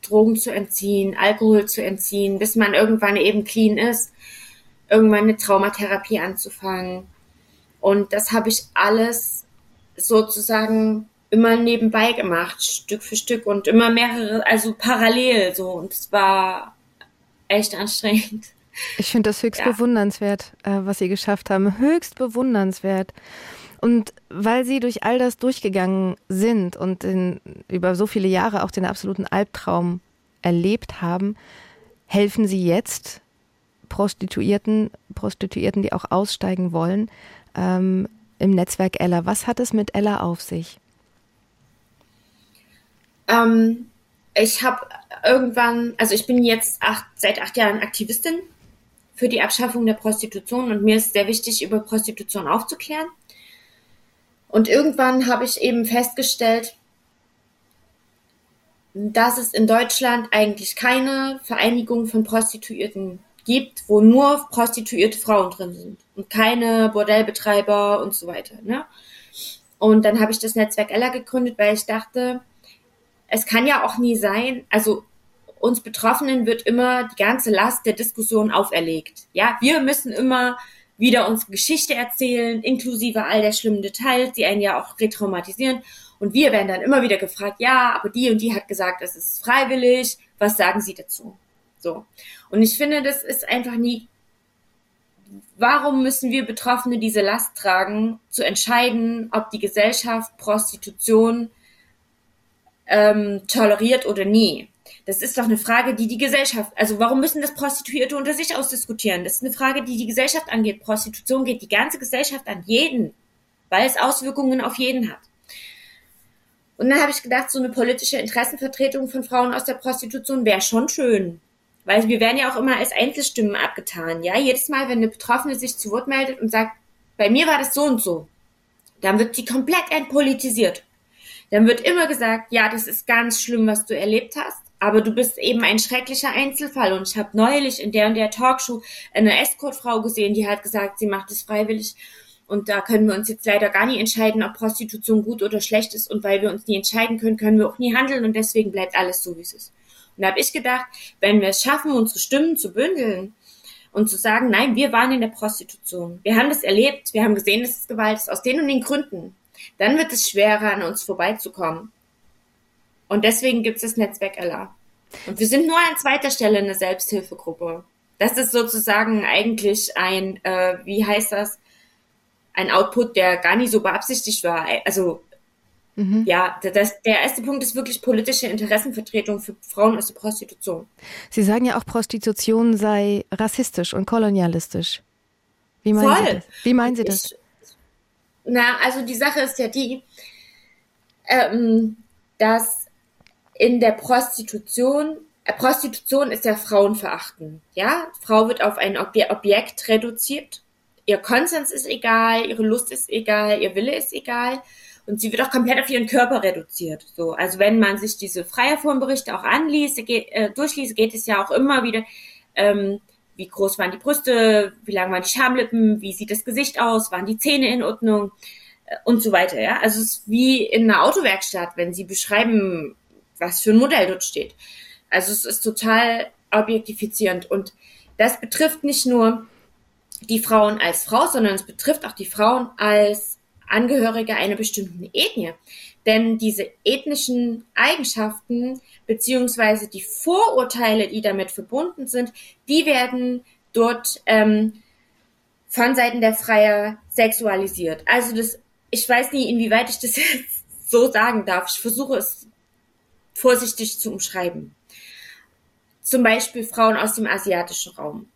Drogen zu entziehen, Alkohol zu entziehen, bis man irgendwann eben clean ist, irgendwann eine Traumatherapie anzufangen und das habe ich alles sozusagen immer nebenbei gemacht, Stück für Stück und immer mehrere, also parallel so. Und es war echt anstrengend. Ich finde das höchst ja. bewundernswert, äh, was Sie geschafft haben. Höchst bewundernswert. Und weil Sie durch all das durchgegangen sind und in, über so viele Jahre auch den absoluten Albtraum erlebt haben, helfen Sie jetzt Prostituierten, Prostituierten, die auch aussteigen wollen, ähm, im Netzwerk Ella. Was hat es mit Ella auf sich? Ähm, ich habe irgendwann, also ich bin jetzt acht, seit acht Jahren Aktivistin für die Abschaffung der Prostitution und mir ist sehr wichtig, über Prostitution aufzuklären. Und irgendwann habe ich eben festgestellt, dass es in Deutschland eigentlich keine Vereinigung von Prostituierten gibt, wo nur prostituierte Frauen drin sind und keine Bordellbetreiber und so weiter. Ne? Und dann habe ich das Netzwerk Ella gegründet, weil ich dachte, es kann ja auch nie sein, also uns Betroffenen wird immer die ganze Last der Diskussion auferlegt. Ja, wir müssen immer wieder unsere Geschichte erzählen, inklusive all der schlimmen Details, die einen ja auch retraumatisieren. Und wir werden dann immer wieder gefragt, ja, aber die und die hat gesagt, es ist freiwillig. Was sagen Sie dazu? So. Und ich finde, das ist einfach nie. Warum müssen wir Betroffene diese Last tragen, zu entscheiden, ob die Gesellschaft Prostitution ähm, toleriert oder nie? Das ist doch eine Frage, die die Gesellschaft, also warum müssen das Prostituierte unter sich ausdiskutieren? Das ist eine Frage, die die Gesellschaft angeht. Prostitution geht die ganze Gesellschaft an jeden, weil es Auswirkungen auf jeden hat. Und dann habe ich gedacht, so eine politische Interessenvertretung von Frauen aus der Prostitution wäre schon schön. Weil wir werden ja auch immer als Einzelstimmen abgetan. Ja, jedes Mal, wenn eine Betroffene sich zu Wort meldet und sagt, bei mir war das so und so, dann wird sie komplett entpolitisiert. Dann wird immer gesagt, ja, das ist ganz schlimm, was du erlebt hast, aber du bist eben ein schrecklicher Einzelfall. Und ich habe neulich in der und der Talkshow eine Escortfrau gesehen, die hat gesagt, sie macht es freiwillig. Und da können wir uns jetzt leider gar nie entscheiden, ob Prostitution gut oder schlecht ist. Und weil wir uns nie entscheiden können, können wir auch nie handeln. Und deswegen bleibt alles so, wie es ist. Und da habe ich gedacht, wenn wir es schaffen, unsere Stimmen zu bündeln und zu sagen, nein, wir waren in der Prostitution, wir haben das erlebt, wir haben gesehen, dass es Gewalt ist, aus den und den Gründen, dann wird es schwerer, an uns vorbeizukommen. Und deswegen gibt es das Netzwerk Ella. Und wir sind nur an zweiter Stelle eine Selbsthilfegruppe. Das ist sozusagen eigentlich ein, äh, wie heißt das, ein Output, der gar nicht so beabsichtigt war. Also Mhm. Ja, das, der erste Punkt ist wirklich politische Interessenvertretung für Frauen aus der Prostitution. Sie sagen ja auch, Prostitution sei rassistisch und kolonialistisch. Wie meinen Voll. Sie das? Wie meinen Sie das? Ich, na, also die Sache ist ja die, ähm, dass in der Prostitution, äh, Prostitution ist ja Frauenverachten. Ja, Frau wird auf ein Obje Objekt reduziert. Ihr Konsens ist egal, ihre Lust ist egal, ihr Wille ist egal und sie wird auch komplett auf ihren Körper reduziert. So, also wenn man sich diese Freierformberichte auch anliest, geht, äh, durchliest, geht es ja auch immer wieder, ähm, wie groß waren die Brüste, wie lang waren die Schamlippen, wie sieht das Gesicht aus, waren die Zähne in Ordnung, äh, und so weiter. Ja, also es ist wie in einer Autowerkstatt, wenn sie beschreiben, was für ein Modell dort steht. Also es ist total objektifizierend und das betrifft nicht nur die Frauen als Frau, sondern es betrifft auch die Frauen als Angehörige einer bestimmten Ethnie. Denn diese ethnischen Eigenschaften beziehungsweise die Vorurteile, die damit verbunden sind, die werden dort ähm, von Seiten der Freier sexualisiert. Also das, ich weiß nie, inwieweit ich das jetzt so sagen darf. Ich versuche es vorsichtig zu umschreiben. Zum Beispiel Frauen aus dem asiatischen Raum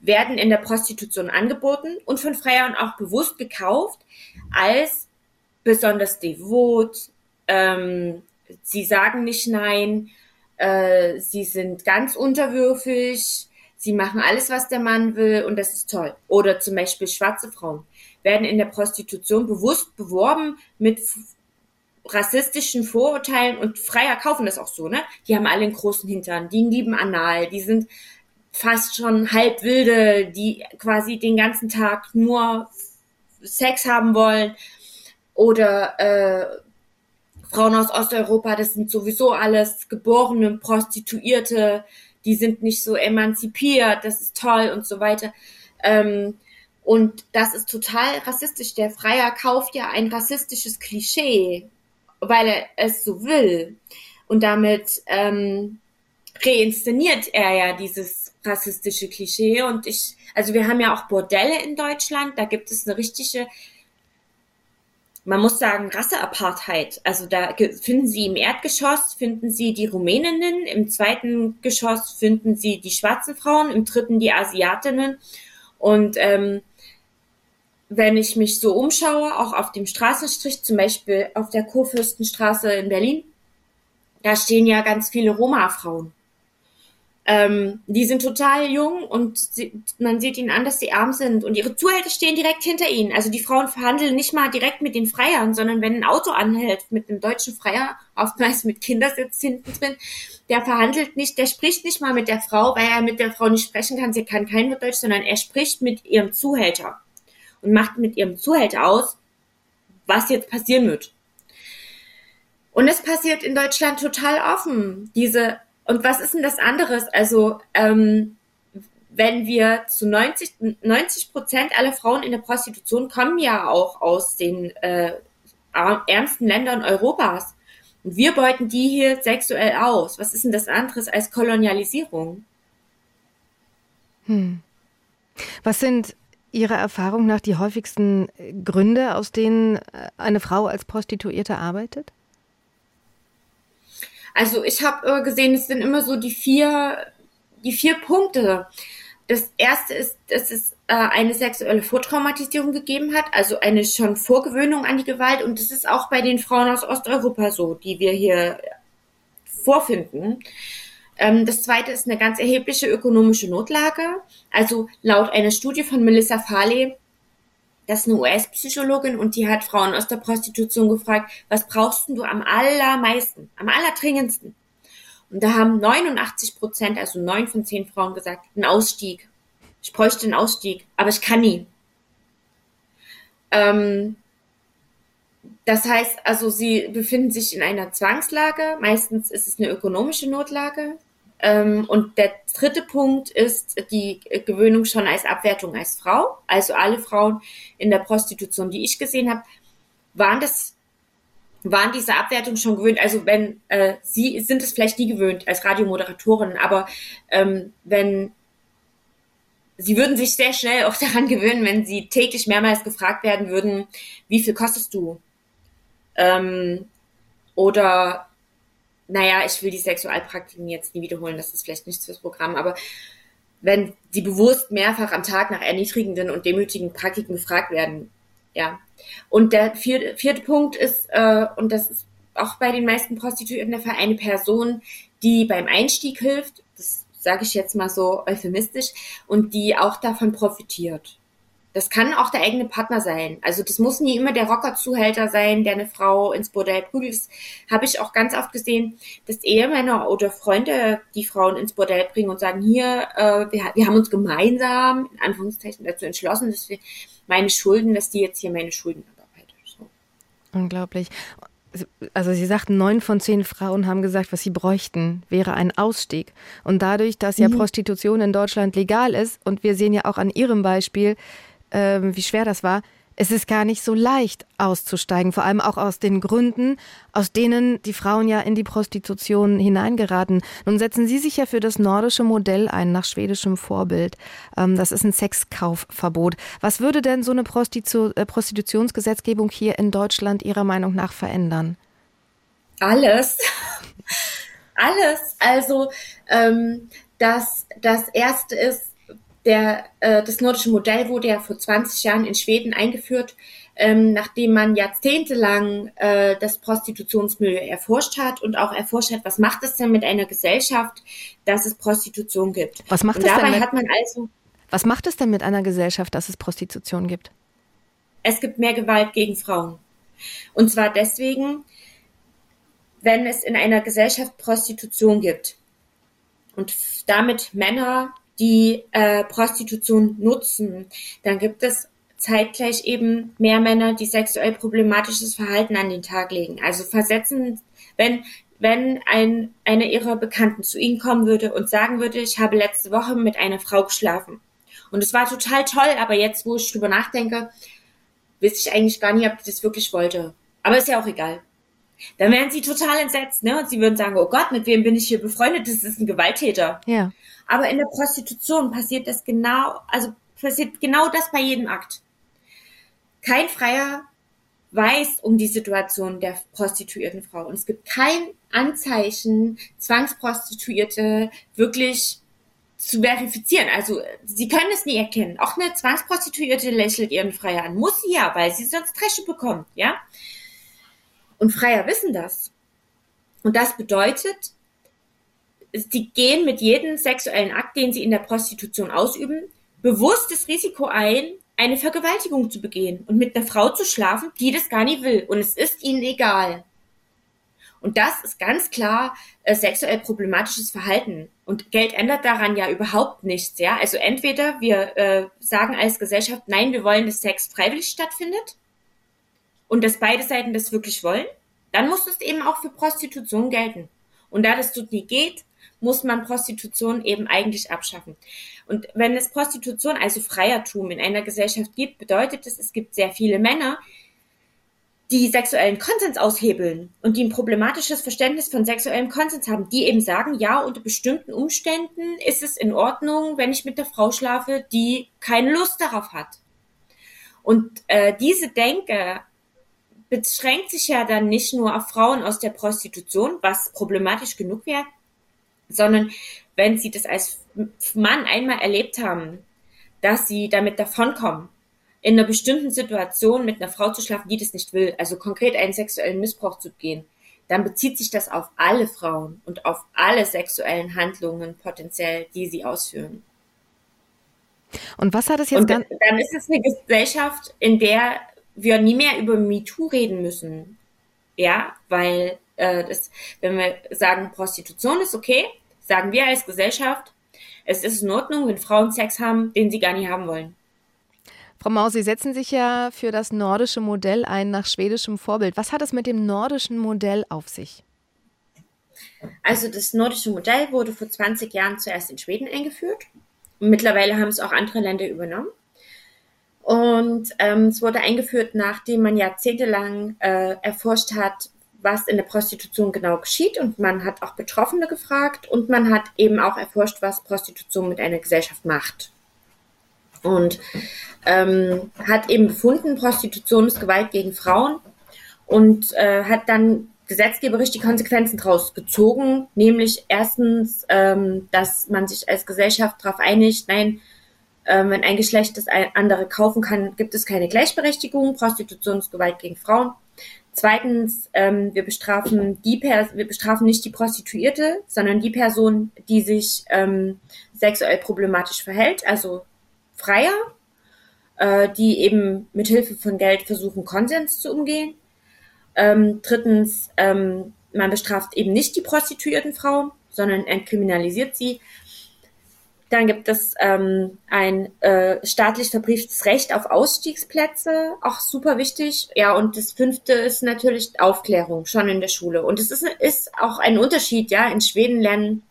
werden in der Prostitution angeboten und von Freiern auch bewusst gekauft als besonders devot. Ähm, sie sagen nicht nein, äh, sie sind ganz unterwürfig, sie machen alles, was der Mann will und das ist toll. Oder zum Beispiel schwarze Frauen werden in der Prostitution bewusst beworben mit rassistischen Vorurteilen und Freier kaufen das auch so, ne? Die haben alle einen großen Hintern, die lieben Anal, die sind fast schon halb wilde, die quasi den ganzen Tag nur Sex haben wollen. Oder äh, Frauen aus Osteuropa, das sind sowieso alles geborene Prostituierte, die sind nicht so emanzipiert, das ist toll und so weiter. Ähm, und das ist total rassistisch. Der Freier kauft ja ein rassistisches Klischee, weil er es so will. Und damit ähm, reinszeniert er ja dieses rassistische Klischee. Und ich, also wir haben ja auch Bordelle in Deutschland, da gibt es eine richtige, man muss sagen, Rasseapartheid. Also da finden Sie im Erdgeschoss, finden Sie die Rumäninnen, im zweiten Geschoss finden Sie die schwarzen Frauen, im dritten die Asiatinnen. Und ähm, wenn ich mich so umschaue, auch auf dem Straßenstrich, zum Beispiel auf der Kurfürstenstraße in Berlin, da stehen ja ganz viele Roma-Frauen. Ähm, die sind total jung und sie, man sieht ihnen an, dass sie arm sind und ihre Zuhälter stehen direkt hinter ihnen. Also die Frauen verhandeln nicht mal direkt mit den Freiern, sondern wenn ein Auto anhält mit einem deutschen Freier, oftmals mit Kindersitz hinten drin, der verhandelt nicht, der spricht nicht mal mit der Frau, weil er mit der Frau nicht sprechen kann. Sie kann kein Deutsch, sondern er spricht mit ihrem Zuhälter und macht mit ihrem Zuhälter aus, was jetzt passieren wird. Und es passiert in Deutschland total offen. Diese, und was ist denn das anderes? Also, ähm, wenn wir zu 90, 90 Prozent aller Frauen in der Prostitution kommen ja auch aus den äh, ärmsten Ländern Europas. Und wir beuten die hier sexuell aus. Was ist denn das anderes als Kolonialisierung? Hm. Was sind Ihrer Erfahrung nach die häufigsten Gründe, aus denen äh, eine Frau als Prostituierte arbeitet? Also ich habe äh, gesehen, es sind immer so die vier, die vier Punkte. Das erste ist, dass es äh, eine sexuelle Vortraumatisierung gegeben hat, also eine schon Vorgewöhnung an die Gewalt. Und das ist auch bei den Frauen aus Osteuropa so, die wir hier vorfinden. Ähm, das zweite ist eine ganz erhebliche ökonomische Notlage. Also laut einer Studie von Melissa Farley, das ist eine US-Psychologin und die hat Frauen aus der Prostitution gefragt, was brauchst du am allermeisten, am allerdringendsten? Und da haben 89 Prozent, also neun von zehn Frauen gesagt, einen Ausstieg. Ich bräuchte einen Ausstieg, aber ich kann nie. Ähm, das heißt also, sie befinden sich in einer Zwangslage. Meistens ist es eine ökonomische Notlage. Ähm, und der dritte Punkt ist die Gewöhnung schon als Abwertung als Frau. Also alle Frauen in der Prostitution, die ich gesehen habe, waren das waren diese Abwertung schon gewöhnt. Also wenn äh, sie sind es vielleicht nie gewöhnt als Radiomoderatorin, aber ähm, wenn sie würden sich sehr schnell auch daran gewöhnen, wenn sie täglich mehrmals gefragt werden würden, wie viel kostest du? Ähm, oder naja, ich will die Sexualpraktiken jetzt nie wiederholen, das ist vielleicht nichts fürs Programm, aber wenn sie bewusst mehrfach am Tag nach erniedrigenden und demütigen Praktiken gefragt werden, ja. Und der vierte, vierte Punkt ist, äh, und das ist auch bei den meisten Prostituierten der Fall, eine Person, die beim Einstieg hilft, das sage ich jetzt mal so euphemistisch, und die auch davon profitiert. Das kann auch der eigene Partner sein. Also das muss nie immer der Rockerzuhälter sein, der eine Frau ins Bordell prügelt. Das habe ich auch ganz oft gesehen, dass Ehemänner oder Freunde die Frauen ins Bordell bringen und sagen, hier, äh, wir, wir haben uns gemeinsam, in Anführungszeichen, dazu entschlossen, dass wir meine Schulden, dass die jetzt hier meine Schulden abarbeiten. So. Unglaublich. Also Sie sagten, neun von zehn Frauen haben gesagt, was sie bräuchten, wäre ein Ausstieg. Und dadurch, dass ja mhm. Prostitution in Deutschland legal ist, und wir sehen ja auch an Ihrem Beispiel, äh, wie schwer das war, es ist gar nicht so leicht auszusteigen, vor allem auch aus den Gründen, aus denen die Frauen ja in die Prostitution hineingeraten. Nun setzen Sie sich ja für das nordische Modell ein, nach schwedischem Vorbild. Ähm, das ist ein Sexkaufverbot. Was würde denn so eine Prostitu äh, Prostitutionsgesetzgebung hier in Deutschland Ihrer Meinung nach verändern? Alles. Alles. Also ähm, das, das Erste ist, der, äh, das nordische Modell wurde ja vor 20 Jahren in Schweden eingeführt, ähm, nachdem man jahrzehntelang äh, das Prostitutionsmilieu erforscht hat und auch erforscht hat, was macht es denn mit einer Gesellschaft, dass es Prostitution gibt. Was macht und es dabei denn hat man also was macht es denn mit einer Gesellschaft, dass es Prostitution gibt? Es gibt mehr Gewalt gegen Frauen. Und zwar deswegen, wenn es in einer Gesellschaft Prostitution gibt und damit Männer die äh, Prostitution nutzen, dann gibt es zeitgleich eben mehr Männer, die sexuell problematisches Verhalten an den Tag legen. Also versetzen, wenn wenn ein, eine ihrer Bekannten zu ihnen kommen würde und sagen würde, ich habe letzte Woche mit einer Frau geschlafen. Und es war total toll, aber jetzt, wo ich drüber nachdenke, weiß ich eigentlich gar nicht, ob ich das wirklich wollte. Aber ist ja auch egal. Dann wären sie total entsetzt, ne? Und sie würden sagen, oh Gott, mit wem bin ich hier befreundet? Das ist ein Gewalttäter. Ja. Aber in der Prostitution passiert das genau, also passiert genau das bei jedem Akt. Kein Freier weiß um die Situation der prostituierten Frau. Und es gibt kein Anzeichen, Zwangsprostituierte wirklich zu verifizieren. Also sie können es nie erkennen. Auch eine Zwangsprostituierte lächelt ihren Freier an. Muss sie ja, weil sie sonst Tresche bekommt, ja? Und Freier wissen das. Und das bedeutet, sie gehen mit jedem sexuellen Akt, den sie in der Prostitution ausüben, bewusst das Risiko ein, eine Vergewaltigung zu begehen und mit einer Frau zu schlafen, die das gar nicht will. Und es ist ihnen egal. Und das ist ganz klar äh, sexuell problematisches Verhalten. Und Geld ändert daran ja überhaupt nichts, ja. Also entweder wir äh, sagen als Gesellschaft, nein, wir wollen, dass Sex freiwillig stattfindet und dass beide Seiten das wirklich wollen, dann muss es eben auch für Prostitution gelten. Und da das dort nie geht, muss man Prostitution eben eigentlich abschaffen. Und wenn es Prostitution, also Freiertum in einer Gesellschaft gibt, bedeutet es, es gibt sehr viele Männer, die sexuellen Konsens aushebeln und die ein problematisches Verständnis von sexuellem Konsens haben, die eben sagen, ja, unter bestimmten Umständen ist es in Ordnung, wenn ich mit der Frau schlafe, die keine Lust darauf hat. Und äh, diese Denke beschränkt sich ja dann nicht nur auf Frauen aus der Prostitution, was problematisch genug wäre, sondern wenn sie das als Mann einmal erlebt haben, dass sie damit davonkommen, in einer bestimmten Situation mit einer Frau zu schlafen, die das nicht will, also konkret einen sexuellen Missbrauch zu gehen, dann bezieht sich das auf alle Frauen und auf alle sexuellen Handlungen potenziell, die sie ausführen. Und was hat es jetzt dann, dann ist es eine Gesellschaft, in der wir nie mehr über MeToo reden müssen. Ja, weil äh, das, wenn wir sagen, Prostitution ist okay, sagen wir als Gesellschaft, es ist in Ordnung, wenn Frauen Sex haben, den sie gar nicht haben wollen. Frau Maus, Sie setzen sich ja für das nordische Modell ein nach schwedischem Vorbild. Was hat es mit dem nordischen Modell auf sich? Also das nordische Modell wurde vor 20 Jahren zuerst in Schweden eingeführt. Mittlerweile haben es auch andere Länder übernommen. Und ähm, es wurde eingeführt, nachdem man jahrzehntelang äh, erforscht hat, was in der Prostitution genau geschieht. Und man hat auch Betroffene gefragt und man hat eben auch erforscht, was Prostitution mit einer Gesellschaft macht. Und ähm, hat eben befunden, Prostitution ist Gewalt gegen Frauen und äh, hat dann gesetzgeberisch die Konsequenzen daraus gezogen, nämlich erstens, ähm, dass man sich als Gesellschaft darauf einigt, nein, ähm, wenn ein Geschlecht das andere kaufen kann, gibt es keine Gleichberechtigung. Prostitution ist Gewalt gegen Frauen. Zweitens, ähm, wir bestrafen die per wir bestrafen nicht die Prostituierte, sondern die Person, die sich ähm, sexuell problematisch verhält, also Freier, äh, die eben mit Hilfe von Geld versuchen, Konsens zu umgehen. Ähm, drittens, ähm, man bestraft eben nicht die prostituierten Frauen, sondern entkriminalisiert sie. Dann gibt es ähm, ein äh, staatlich verbrieftes Recht auf Ausstiegsplätze, auch super wichtig. Ja, und das fünfte ist natürlich Aufklärung, schon in der Schule. Und es ist, ist auch ein Unterschied, ja. In Schweden lernen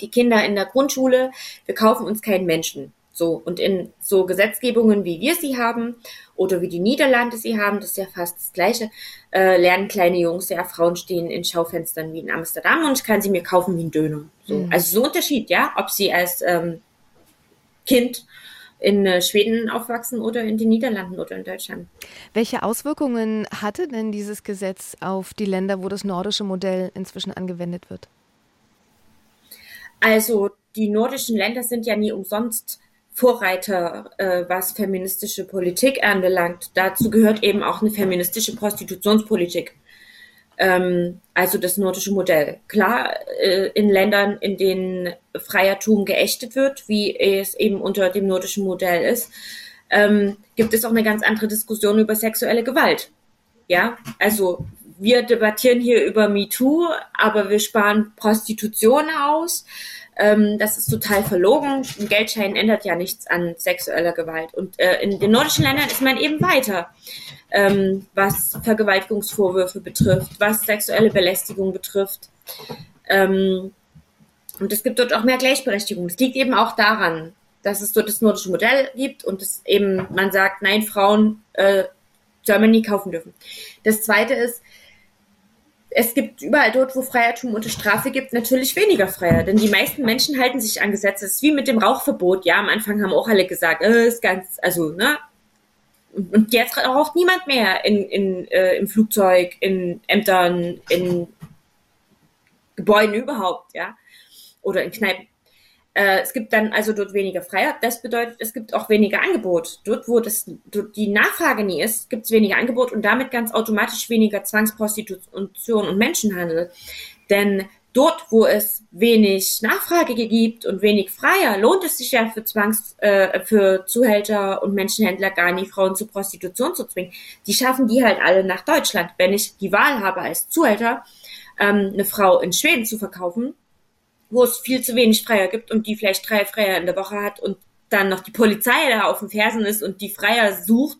die Kinder in der Grundschule, wir kaufen uns keinen Menschen. So, und in so Gesetzgebungen, wie wir sie haben, oder wie die Niederlande sie haben, das ist ja fast das Gleiche, äh, lernen kleine Jungs, ja, Frauen stehen in Schaufenstern wie in Amsterdam und ich kann sie mir kaufen wie ein Döner. So. Mhm. Also so Unterschied, ja, ob sie als ähm, Kind in äh, Schweden aufwachsen oder in den Niederlanden oder in Deutschland. Welche Auswirkungen hatte denn dieses Gesetz auf die Länder, wo das nordische Modell inzwischen angewendet wird? Also die nordischen Länder sind ja nie umsonst Vorreiter, äh, was feministische Politik anbelangt. Dazu gehört eben auch eine feministische Prostitutionspolitik. Ähm, also das nordische Modell. Klar, äh, in Ländern, in denen Freiertum geächtet wird, wie es eben unter dem nordischen Modell ist, ähm, gibt es auch eine ganz andere Diskussion über sexuelle Gewalt. Ja, also wir debattieren hier über MeToo, aber wir sparen Prostitution aus. Ähm, das ist total verlogen. Ein Geldschein ändert ja nichts an sexueller Gewalt. Und äh, in den nordischen Ländern ist man eben weiter, ähm, was Vergewaltigungsvorwürfe betrifft, was sexuelle Belästigung betrifft. Ähm, und es gibt dort auch mehr Gleichberechtigung. Es liegt eben auch daran, dass es dort das nordische Modell gibt und es eben, man sagt, nein, Frauen äh, nie kaufen dürfen. Das zweite ist, es gibt überall dort, wo Freiertum unter Strafe gibt, natürlich weniger Freier. Denn die meisten Menschen halten sich an Gesetze. Es ist wie mit dem Rauchverbot. Ja, am Anfang haben auch alle gesagt, äh, ist ganz, also, ne? Und jetzt raucht niemand mehr in, in, äh, im Flugzeug, in Ämtern, in Gebäuden überhaupt, ja? Oder in Kneipen. Äh, es gibt dann also dort weniger Freiheit. Das bedeutet, es gibt auch weniger Angebot. Dort, wo das, dort die Nachfrage nie ist, gibt es weniger Angebot und damit ganz automatisch weniger Zwangsprostitution und Menschenhandel. Denn dort, wo es wenig Nachfrage gibt und wenig Freier, lohnt es sich ja für Zwangs, äh, für Zuhälter und Menschenhändler gar nicht, Frauen zur Prostitution zu zwingen. Die schaffen die halt alle nach Deutschland. Wenn ich die Wahl habe als Zuhälter, ähm, eine Frau in Schweden zu verkaufen, wo es viel zu wenig Freier gibt und die vielleicht drei Freier in der Woche hat und dann noch die Polizei da auf den Fersen ist und die Freier sucht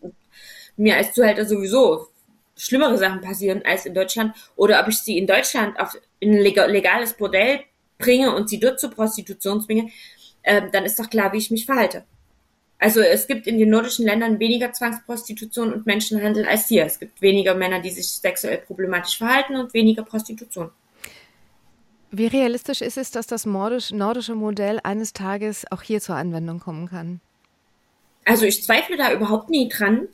mir als Zuhälter sowieso schlimmere Sachen passieren als in Deutschland oder ob ich sie in Deutschland auf in ein legales Bordell bringe und sie dort zur Prostitution zwinge, äh, dann ist doch klar, wie ich mich verhalte. Also es gibt in den nordischen Ländern weniger Zwangsprostitution und Menschenhandel als hier. Es gibt weniger Männer, die sich sexuell problematisch verhalten und weniger Prostitution. Wie realistisch ist es, dass das nordische Modell eines Tages auch hier zur Anwendung kommen kann? Also ich zweifle da überhaupt nie dran,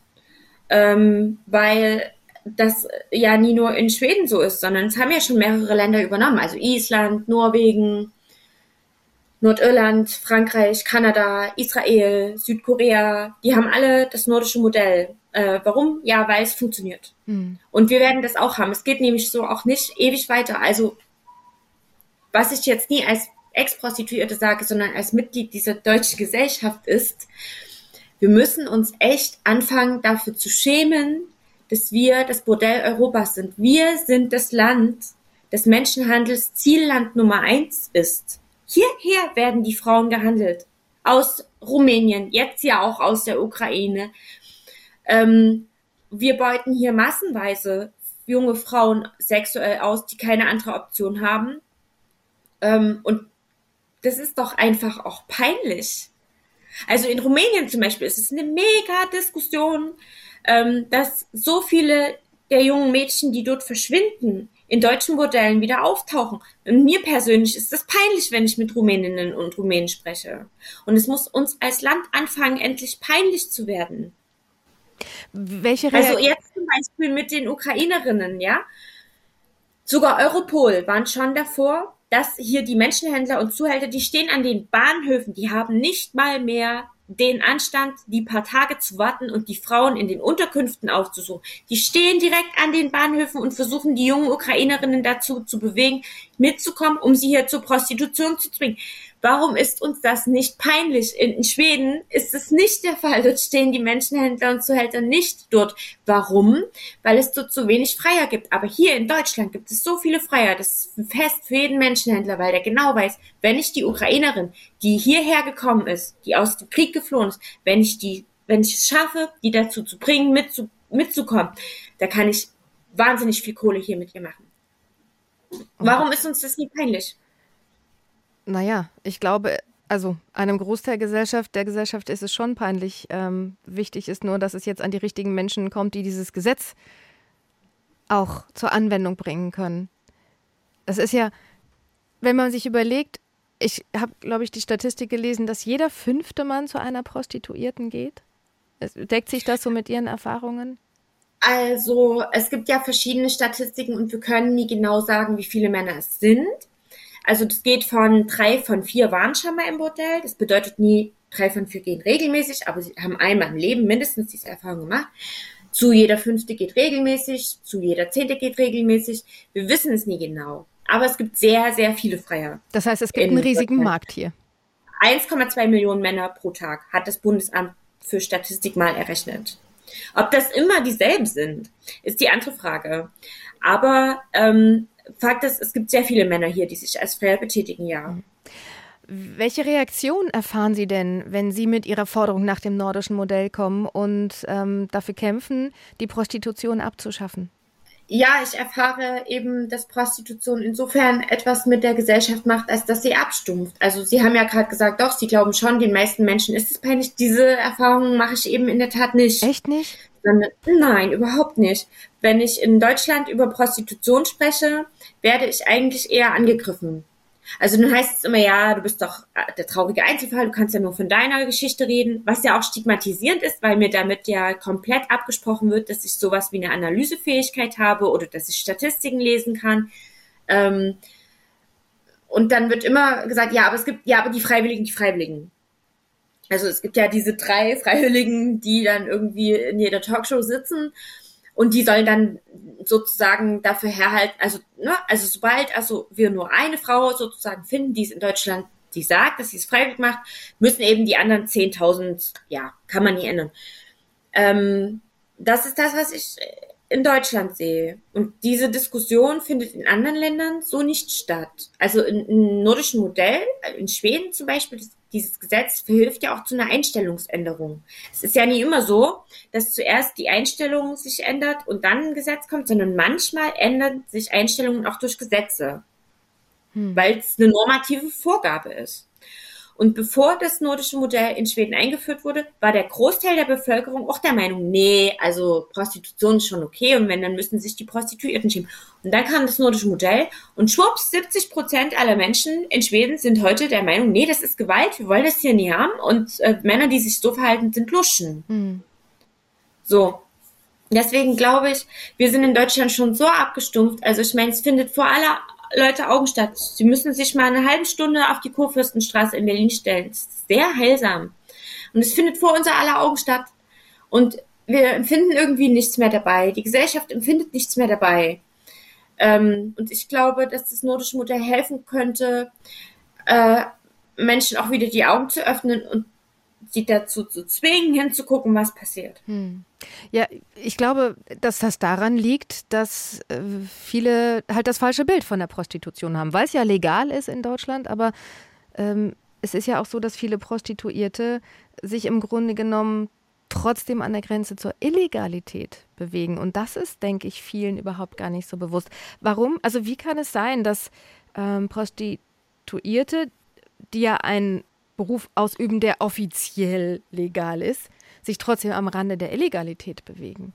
ähm, weil das ja nie nur in Schweden so ist, sondern es haben ja schon mehrere Länder übernommen. Also Island, Norwegen, Nordirland, Frankreich, Kanada, Israel, Südkorea, die haben alle das nordische Modell. Äh, warum? Ja, weil es funktioniert. Hm. Und wir werden das auch haben. Es geht nämlich so auch nicht ewig weiter. Also was ich jetzt nie als Ex-Prostituierte sage, sondern als Mitglied dieser deutschen Gesellschaft ist, wir müssen uns echt anfangen, dafür zu schämen, dass wir das Bordell Europas sind. Wir sind das Land, das Menschenhandels Zielland Nummer eins ist. Hierher werden die Frauen gehandelt. Aus Rumänien, jetzt ja auch aus der Ukraine. Ähm, wir beuten hier massenweise junge Frauen sexuell aus, die keine andere Option haben. Ähm, und das ist doch einfach auch peinlich. Also in Rumänien zum Beispiel ist es eine mega Diskussion, ähm, dass so viele der jungen Mädchen, die dort verschwinden, in deutschen Bordellen wieder auftauchen. Und mir persönlich ist das peinlich, wenn ich mit Rumäninnen und Rumänen spreche. Und es muss uns als Land anfangen, endlich peinlich zu werden. Welche Re also jetzt zum Beispiel mit den Ukrainerinnen, ja. Sogar Europol waren schon davor, dass hier die Menschenhändler und Zuhälter, die stehen an den Bahnhöfen, die haben nicht mal mehr den Anstand, die paar Tage zu warten und die Frauen in den Unterkünften aufzusuchen. Die stehen direkt an den Bahnhöfen und versuchen die jungen Ukrainerinnen dazu zu bewegen, mitzukommen, um sie hier zur Prostitution zu zwingen. Warum ist uns das nicht peinlich? In, Schweden ist es nicht der Fall. Dort stehen die Menschenhändler und Zuhälter nicht dort. Warum? Weil es dort so wenig Freier gibt. Aber hier in Deutschland gibt es so viele Freier. Das ist ein Fest für jeden Menschenhändler, weil der genau weiß, wenn ich die Ukrainerin, die hierher gekommen ist, die aus dem Krieg geflohen ist, wenn ich die, wenn ich es schaffe, die dazu zu bringen, mitzu, mitzukommen, da kann ich wahnsinnig viel Kohle hier mit ihr machen. Warum ist uns das nie peinlich? Naja, ich glaube, also einem Großteil Gesellschaft, der Gesellschaft ist es schon peinlich. Ähm, wichtig ist nur, dass es jetzt an die richtigen Menschen kommt, die dieses Gesetz auch zur Anwendung bringen können. Das ist ja, wenn man sich überlegt, ich habe, glaube ich, die Statistik gelesen, dass jeder fünfte Mann zu einer Prostituierten geht. Deckt sich das so mit Ihren Erfahrungen? Also, es gibt ja verschiedene Statistiken und wir können nie genau sagen, wie viele Männer es sind. Also das geht von drei von vier waren schon mal im Bordell. Das bedeutet nie, drei von vier gehen regelmäßig, aber sie haben einmal im Leben mindestens diese Erfahrung gemacht. Zu jeder fünfte geht regelmäßig, zu jeder zehnte geht regelmäßig. Wir wissen es nie genau. Aber es gibt sehr, sehr viele Freier. Das heißt, es gibt einen riesigen. Markt hier. 1,2 Millionen Männer pro Tag hat das Bundesamt für Statistik mal errechnet. Ob das immer dieselben sind, ist die andere Frage. Aber ähm, Fakt ist, es gibt sehr viele Männer hier, die sich als Freier betätigen, ja. Welche Reaktion erfahren Sie denn, wenn Sie mit Ihrer Forderung nach dem nordischen Modell kommen und ähm, dafür kämpfen, die Prostitution abzuschaffen? Ja, ich erfahre eben, dass Prostitution insofern etwas mit der Gesellschaft macht, als dass sie abstumpft. Also Sie haben ja gerade gesagt, doch, Sie glauben schon, den meisten Menschen ist es peinlich. Diese Erfahrungen mache ich eben in der Tat nicht. Echt nicht? Nein, überhaupt nicht. Wenn ich in Deutschland über Prostitution spreche, werde ich eigentlich eher angegriffen. Also dann heißt es immer, ja, du bist doch äh, der traurige Einzelfall, du kannst ja nur von deiner Geschichte reden, was ja auch stigmatisierend ist, weil mir damit ja komplett abgesprochen wird, dass ich sowas wie eine Analysefähigkeit habe oder dass ich Statistiken lesen kann. Ähm, und dann wird immer gesagt, ja, aber es gibt, ja, aber die Freiwilligen, die Freiwilligen. Also es gibt ja diese drei Freiwilligen, die dann irgendwie in jeder Talkshow sitzen und die sollen dann sozusagen dafür herhalten, also, ne, also sobald also wir nur eine Frau sozusagen finden, die es in Deutschland, die sagt, dass sie es freiwillig macht, müssen eben die anderen 10.000, ja, kann man nie ändern. Ähm, das ist das, was ich in Deutschland sehe. Und diese Diskussion findet in anderen Ländern so nicht statt. Also im nordischen Modell, in Schweden zum Beispiel, das dieses Gesetz verhilft ja auch zu einer Einstellungsänderung. Es ist ja nie immer so, dass zuerst die Einstellung sich ändert und dann ein Gesetz kommt, sondern manchmal ändern sich Einstellungen auch durch Gesetze, hm. weil es eine normative Vorgabe ist. Und bevor das nordische Modell in Schweden eingeführt wurde, war der Großteil der Bevölkerung auch der Meinung, nee, also Prostitution ist schon okay und wenn, dann müssen sich die Prostituierten schämen. Und dann kam das nordische Modell und schwupps, 70 Prozent aller Menschen in Schweden sind heute der Meinung, nee, das ist Gewalt, wir wollen das hier nie haben und äh, Männer, die sich so verhalten, sind Luschen. Hm. So. Deswegen glaube ich, wir sind in Deutschland schon so abgestumpft. Also ich meine, es findet vor aller Leute Augen statt. Sie müssen sich mal eine halbe Stunde auf die Kurfürstenstraße in Berlin stellen. Das ist sehr heilsam. Und es findet vor unser aller Augen statt. Und wir empfinden irgendwie nichts mehr dabei. Die Gesellschaft empfindet nichts mehr dabei. Ähm, und ich glaube, dass das Modell helfen könnte, äh, Menschen auch wieder die Augen zu öffnen und sie dazu zu zwingen, hinzugucken, was passiert. Hm. Ja, ich glaube, dass das daran liegt, dass äh, viele halt das falsche Bild von der Prostitution haben, weil es ja legal ist in Deutschland, aber ähm, es ist ja auch so, dass viele Prostituierte sich im Grunde genommen trotzdem an der Grenze zur Illegalität bewegen. Und das ist, denke ich, vielen überhaupt gar nicht so bewusst. Warum? Also wie kann es sein, dass ähm, Prostituierte, die ja einen Beruf ausüben, der offiziell legal ist, sich trotzdem am Rande der Illegalität bewegen?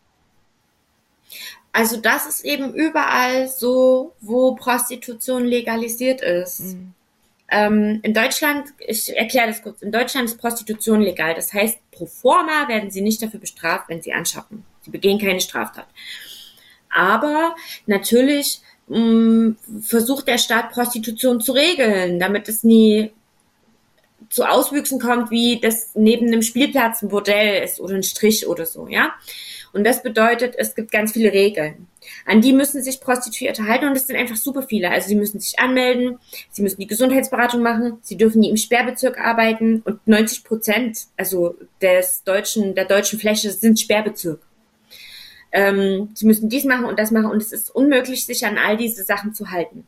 Also das ist eben überall so, wo Prostitution legalisiert ist. Mhm. Ähm, in Deutschland, ich erkläre das kurz, in Deutschland ist Prostitution legal. Das heißt, pro forma werden sie nicht dafür bestraft, wenn sie anschaffen. Sie begehen keine Straftat. Aber natürlich mh, mm, versucht der Staat Prostitution zu regeln, damit es nie zu Auswüchsen kommt, wie das neben einem Spielplatz ein Bordell ist oder ein Strich oder so, ja. Und das bedeutet, es gibt ganz viele Regeln. An die müssen sich Prostituierte halten und das sind einfach super viele. Also sie müssen sich anmelden, sie müssen die Gesundheitsberatung machen, sie dürfen nie im Sperrbezirk arbeiten und 90 Prozent, also des deutschen, der deutschen Fläche sind Sperrbezirk. Ähm, sie müssen dies machen und das machen und es ist unmöglich, sich an all diese Sachen zu halten.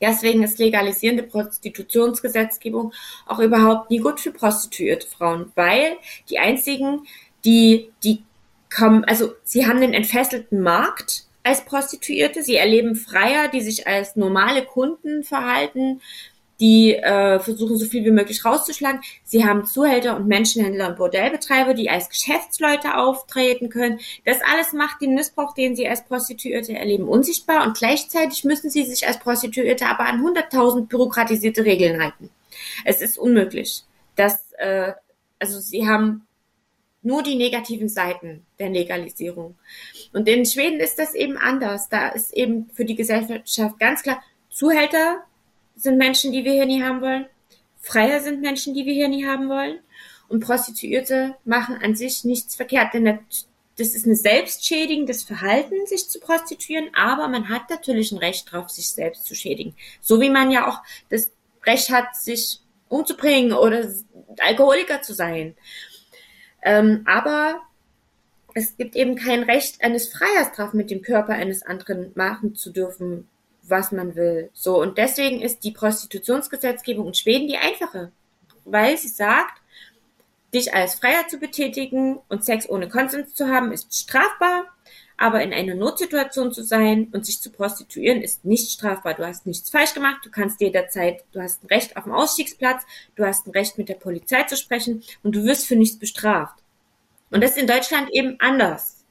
Deswegen ist legalisierende Prostitutionsgesetzgebung auch überhaupt nie gut für prostituierte Frauen, weil die einzigen, die, die kommen, also sie haben den entfesselten Markt als Prostituierte, sie erleben Freier, die sich als normale Kunden verhalten, die äh, versuchen so viel wie möglich rauszuschlagen. Sie haben Zuhälter und Menschenhändler und Bordellbetreiber, die als Geschäftsleute auftreten können. Das alles macht den Missbrauch, den sie als Prostituierte erleben, unsichtbar und gleichzeitig müssen sie sich als Prostituierte aber an 100.000 bürokratisierte Regeln halten. Es ist unmöglich. dass äh, also sie haben nur die negativen Seiten der Legalisierung. Und in Schweden ist das eben anders. Da ist eben für die Gesellschaft ganz klar, Zuhälter sind Menschen, die wir hier nie haben wollen. Freier sind Menschen, die wir hier nie haben wollen. Und Prostituierte machen an sich nichts verkehrt, denn das ist ein selbstschädigendes Verhalten, sich zu prostituieren, aber man hat natürlich ein Recht drauf, sich selbst zu schädigen. So wie man ja auch das Recht hat, sich umzubringen oder Alkoholiker zu sein. Ähm, aber es gibt eben kein Recht eines Freiers drauf, mit dem Körper eines anderen machen zu dürfen, was man will. So, und deswegen ist die Prostitutionsgesetzgebung in Schweden die einfache, weil sie sagt, dich als Freier zu betätigen und Sex ohne Konsens zu haben, ist strafbar, aber in einer Notsituation zu sein und sich zu prostituieren ist nicht strafbar. Du hast nichts falsch gemacht, du kannst jederzeit, du hast ein Recht auf dem Ausstiegsplatz, du hast ein Recht mit der Polizei zu sprechen und du wirst für nichts bestraft. Und das ist in Deutschland eben anders.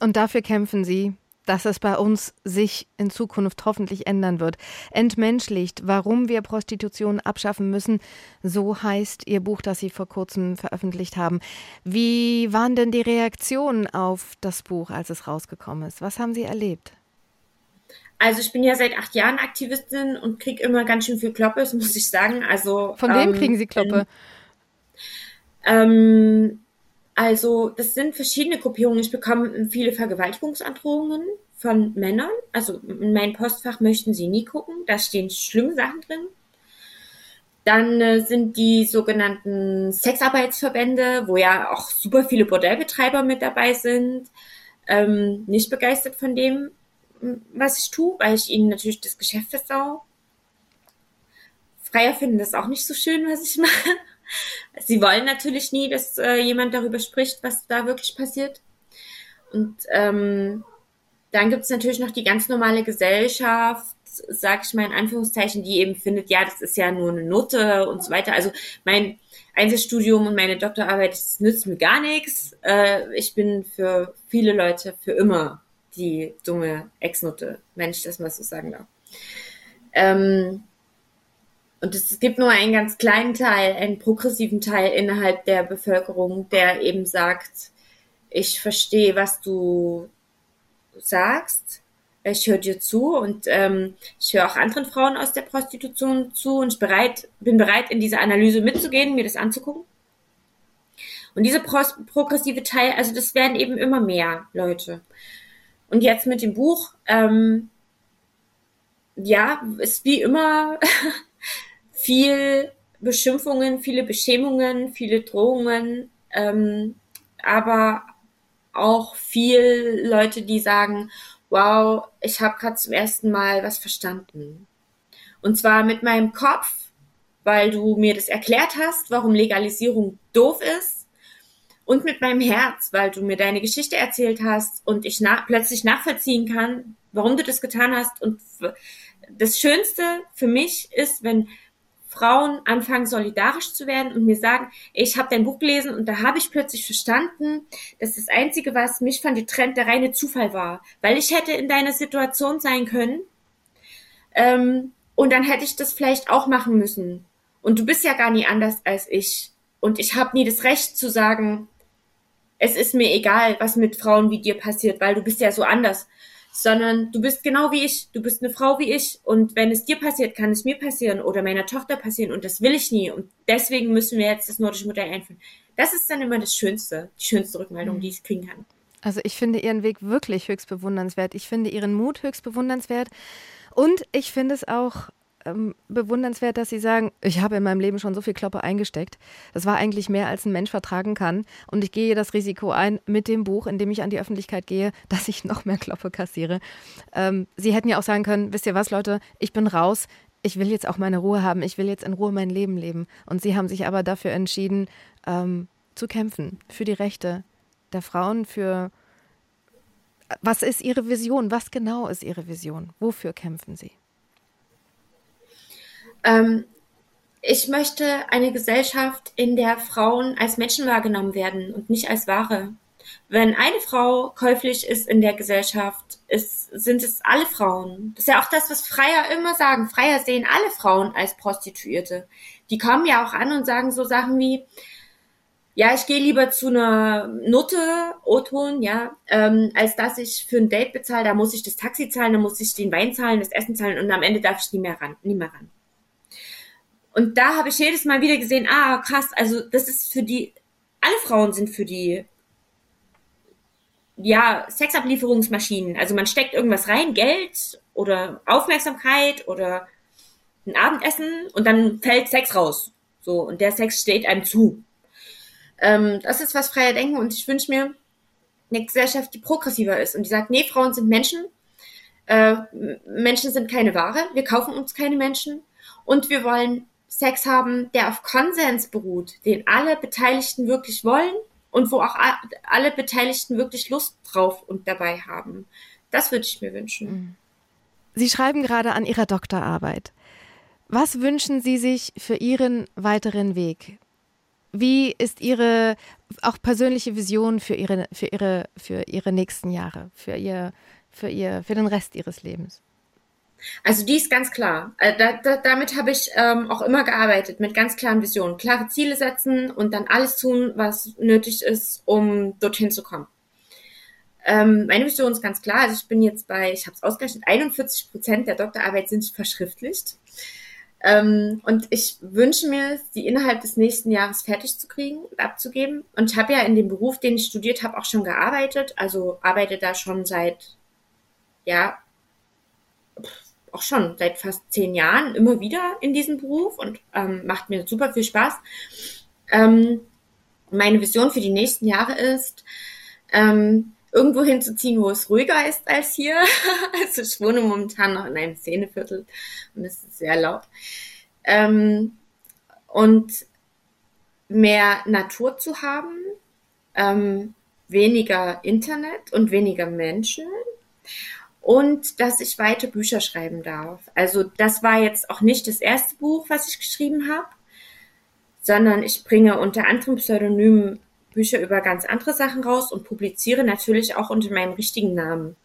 Und dafür kämpfen Sie dass es bei uns sich in Zukunft hoffentlich ändern wird. Entmenschlicht, warum wir Prostitution abschaffen müssen, so heißt Ihr Buch, das Sie vor kurzem veröffentlicht haben. Wie waren denn die Reaktionen auf das Buch, als es rausgekommen ist? Was haben Sie erlebt? Also ich bin ja seit acht Jahren Aktivistin und kriege immer ganz schön viel Kloppe, das muss ich sagen. Also von wem ähm, kriegen Sie Kloppe? Ähm, also, das sind verschiedene Gruppierungen. Ich bekomme viele Vergewaltigungsandrohungen von Männern. Also, in mein Postfach möchten sie nie gucken. Da stehen schlimme Sachen drin. Dann äh, sind die sogenannten Sexarbeitsverbände, wo ja auch super viele Bordellbetreiber mit dabei sind, ähm, nicht begeistert von dem, was ich tue, weil ich ihnen natürlich das Geschäft versau. Freier finden das auch nicht so schön, was ich mache. Sie wollen natürlich nie, dass äh, jemand darüber spricht, was da wirklich passiert. Und ähm, dann gibt es natürlich noch die ganz normale Gesellschaft, sag ich mal in Anführungszeichen, die eben findet, ja, das ist ja nur eine Note und so weiter. Also mein Einzelstudium und meine Doktorarbeit, das nützt mir gar nichts. Äh, ich bin für viele Leute für immer die dumme Ex-Note, wenn ich das mal so sagen darf. Ähm, und es gibt nur einen ganz kleinen Teil, einen progressiven Teil innerhalb der Bevölkerung, der eben sagt, ich verstehe, was du sagst, ich höre dir zu und ähm, ich höre auch anderen Frauen aus der Prostitution zu und ich bereit, bin bereit, in diese Analyse mitzugehen, mir das anzugucken. Und diese pro progressive Teil, also das werden eben immer mehr Leute. Und jetzt mit dem Buch, ähm, ja, ist wie immer viel Beschimpfungen, viele Beschämungen, viele Drohungen, ähm, aber auch viel Leute, die sagen, wow, ich habe gerade zum ersten Mal was verstanden. Und zwar mit meinem Kopf, weil du mir das erklärt hast, warum Legalisierung doof ist. Und mit meinem Herz, weil du mir deine Geschichte erzählt hast und ich nach plötzlich nachvollziehen kann, warum du das getan hast. Und das Schönste für mich ist, wenn Frauen anfangen solidarisch zu werden und mir sagen, ich habe dein Buch gelesen und da habe ich plötzlich verstanden, dass das Einzige, was mich von dir trennt, der reine Zufall war. Weil ich hätte in deiner Situation sein können ähm, und dann hätte ich das vielleicht auch machen müssen. Und du bist ja gar nie anders als ich. Und ich habe nie das Recht zu sagen, es ist mir egal, was mit Frauen wie dir passiert, weil du bist ja so anders sondern du bist genau wie ich, du bist eine Frau wie ich und wenn es dir passiert, kann es mir passieren oder meiner Tochter passieren und das will ich nie und deswegen müssen wir jetzt das nordische Modell einführen. Das ist dann immer das Schönste, die schönste Rückmeldung, die ich kriegen kann. Also ich finde Ihren Weg wirklich höchst bewundernswert. Ich finde Ihren Mut höchst bewundernswert. Und ich finde es auch ähm, bewundernswert, dass Sie sagen, ich habe in meinem Leben schon so viel Kloppe eingesteckt. Das war eigentlich mehr, als ein Mensch vertragen kann. Und ich gehe das Risiko ein mit dem Buch, in dem ich an die Öffentlichkeit gehe, dass ich noch mehr Kloppe kassiere. Ähm, Sie hätten ja auch sagen können, wisst ihr was, Leute, ich bin raus. Ich will jetzt auch meine Ruhe haben. Ich will jetzt in Ruhe mein Leben leben. Und Sie haben sich aber dafür entschieden, ähm, zu kämpfen für die Rechte der Frauen, für was ist Ihre Vision? Was genau ist Ihre Vision? Wofür kämpfen Sie? Ähm, ich möchte eine Gesellschaft, in der Frauen als Menschen wahrgenommen werden und nicht als Ware. Wenn eine Frau käuflich ist in der Gesellschaft, ist, sind es alle Frauen. Das ist ja auch das, was Freier immer sagen. Freier sehen alle Frauen als Prostituierte. Die kommen ja auch an und sagen so Sachen wie, ja, ich gehe lieber zu einer Nutte, O-Ton, ja, ähm, als dass ich für ein Date bezahle. Da muss ich das Taxi zahlen, da muss ich den Wein zahlen, das Essen zahlen und am Ende darf ich nie mehr ran, nie mehr ran. Und da habe ich jedes Mal wieder gesehen, ah, krass, also das ist für die, alle Frauen sind für die, ja, Sexablieferungsmaschinen. Also man steckt irgendwas rein, Geld oder Aufmerksamkeit oder ein Abendessen und dann fällt Sex raus. So, und der Sex steht einem zu. Ähm, das ist was freier Denken und ich wünsche mir eine Gesellschaft, die progressiver ist und die sagt, nee, Frauen sind Menschen, äh, Menschen sind keine Ware, wir kaufen uns keine Menschen und wir wollen Sex haben, der auf Konsens beruht, den alle Beteiligten wirklich wollen und wo auch alle Beteiligten wirklich Lust drauf und dabei haben. Das würde ich mir wünschen. Mhm. Sie schreiben gerade an Ihrer Doktorarbeit. Was wünschen Sie sich für Ihren weiteren Weg? Wie ist Ihre auch persönliche Vision für Ihre, für Ihre, für Ihre nächsten Jahre, für Ihr, für Ihr, für den Rest Ihres Lebens? Also die ist ganz klar. Äh, da, da, damit habe ich ähm, auch immer gearbeitet, mit ganz klaren Visionen. Klare Ziele setzen und dann alles tun, was nötig ist, um dorthin zu kommen. Ähm, meine Vision ist ganz klar. Also ich bin jetzt bei, ich habe es ausgerechnet, 41 Prozent der Doktorarbeit sind verschriftlicht. Ähm, und ich wünsche mir, sie innerhalb des nächsten Jahres fertig zu kriegen und abzugeben. Und ich habe ja in dem Beruf, den ich studiert habe, auch schon gearbeitet. Also arbeite da schon seit, ja, auch schon seit fast zehn Jahren immer wieder in diesem Beruf und ähm, macht mir super viel Spaß. Ähm, meine Vision für die nächsten Jahre ist, ähm, irgendwo hinzuziehen, wo es ruhiger ist als hier. also ich wohne momentan noch in einem Szeneviertel und es ist sehr laut. Ähm, und mehr Natur zu haben, ähm, weniger Internet und weniger Menschen und dass ich weiter Bücher schreiben darf. Also das war jetzt auch nicht das erste Buch, was ich geschrieben habe, sondern ich bringe unter anderem Pseudonymen Bücher über ganz andere Sachen raus und publiziere natürlich auch unter meinem richtigen Namen.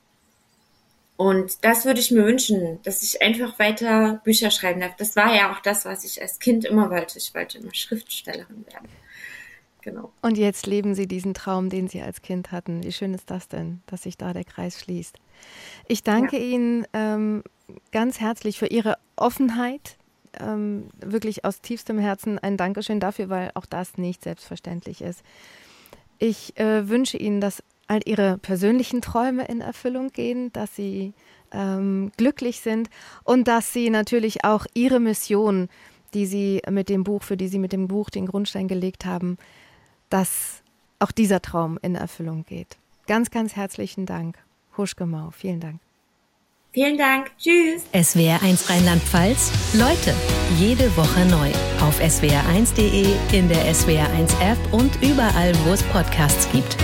Und das würde ich mir wünschen, dass ich einfach weiter Bücher schreiben darf. Das war ja auch das, was ich als Kind immer wollte. Ich wollte immer Schriftstellerin werden. Genau. Und jetzt leben Sie diesen Traum, den Sie als Kind hatten. Wie schön ist das denn, dass sich da der Kreis schließt? Ich danke ja. Ihnen ähm, ganz herzlich für Ihre Offenheit. Ähm, wirklich aus tiefstem Herzen ein Dankeschön dafür, weil auch das nicht selbstverständlich ist. Ich äh, wünsche Ihnen, dass all Ihre persönlichen Träume in Erfüllung gehen, dass Sie ähm, glücklich sind und dass Sie natürlich auch Ihre Mission, die Sie mit dem Buch, für die Sie mit dem Buch den Grundstein gelegt haben, dass auch dieser Traum in Erfüllung geht. Ganz, ganz herzlichen Dank. Huschgemau, vielen Dank. Vielen Dank. Tschüss. SWR1 Rheinland-Pfalz. Leute, jede Woche neu. Auf swr1.de, in der SWR1 App und überall, wo es Podcasts gibt.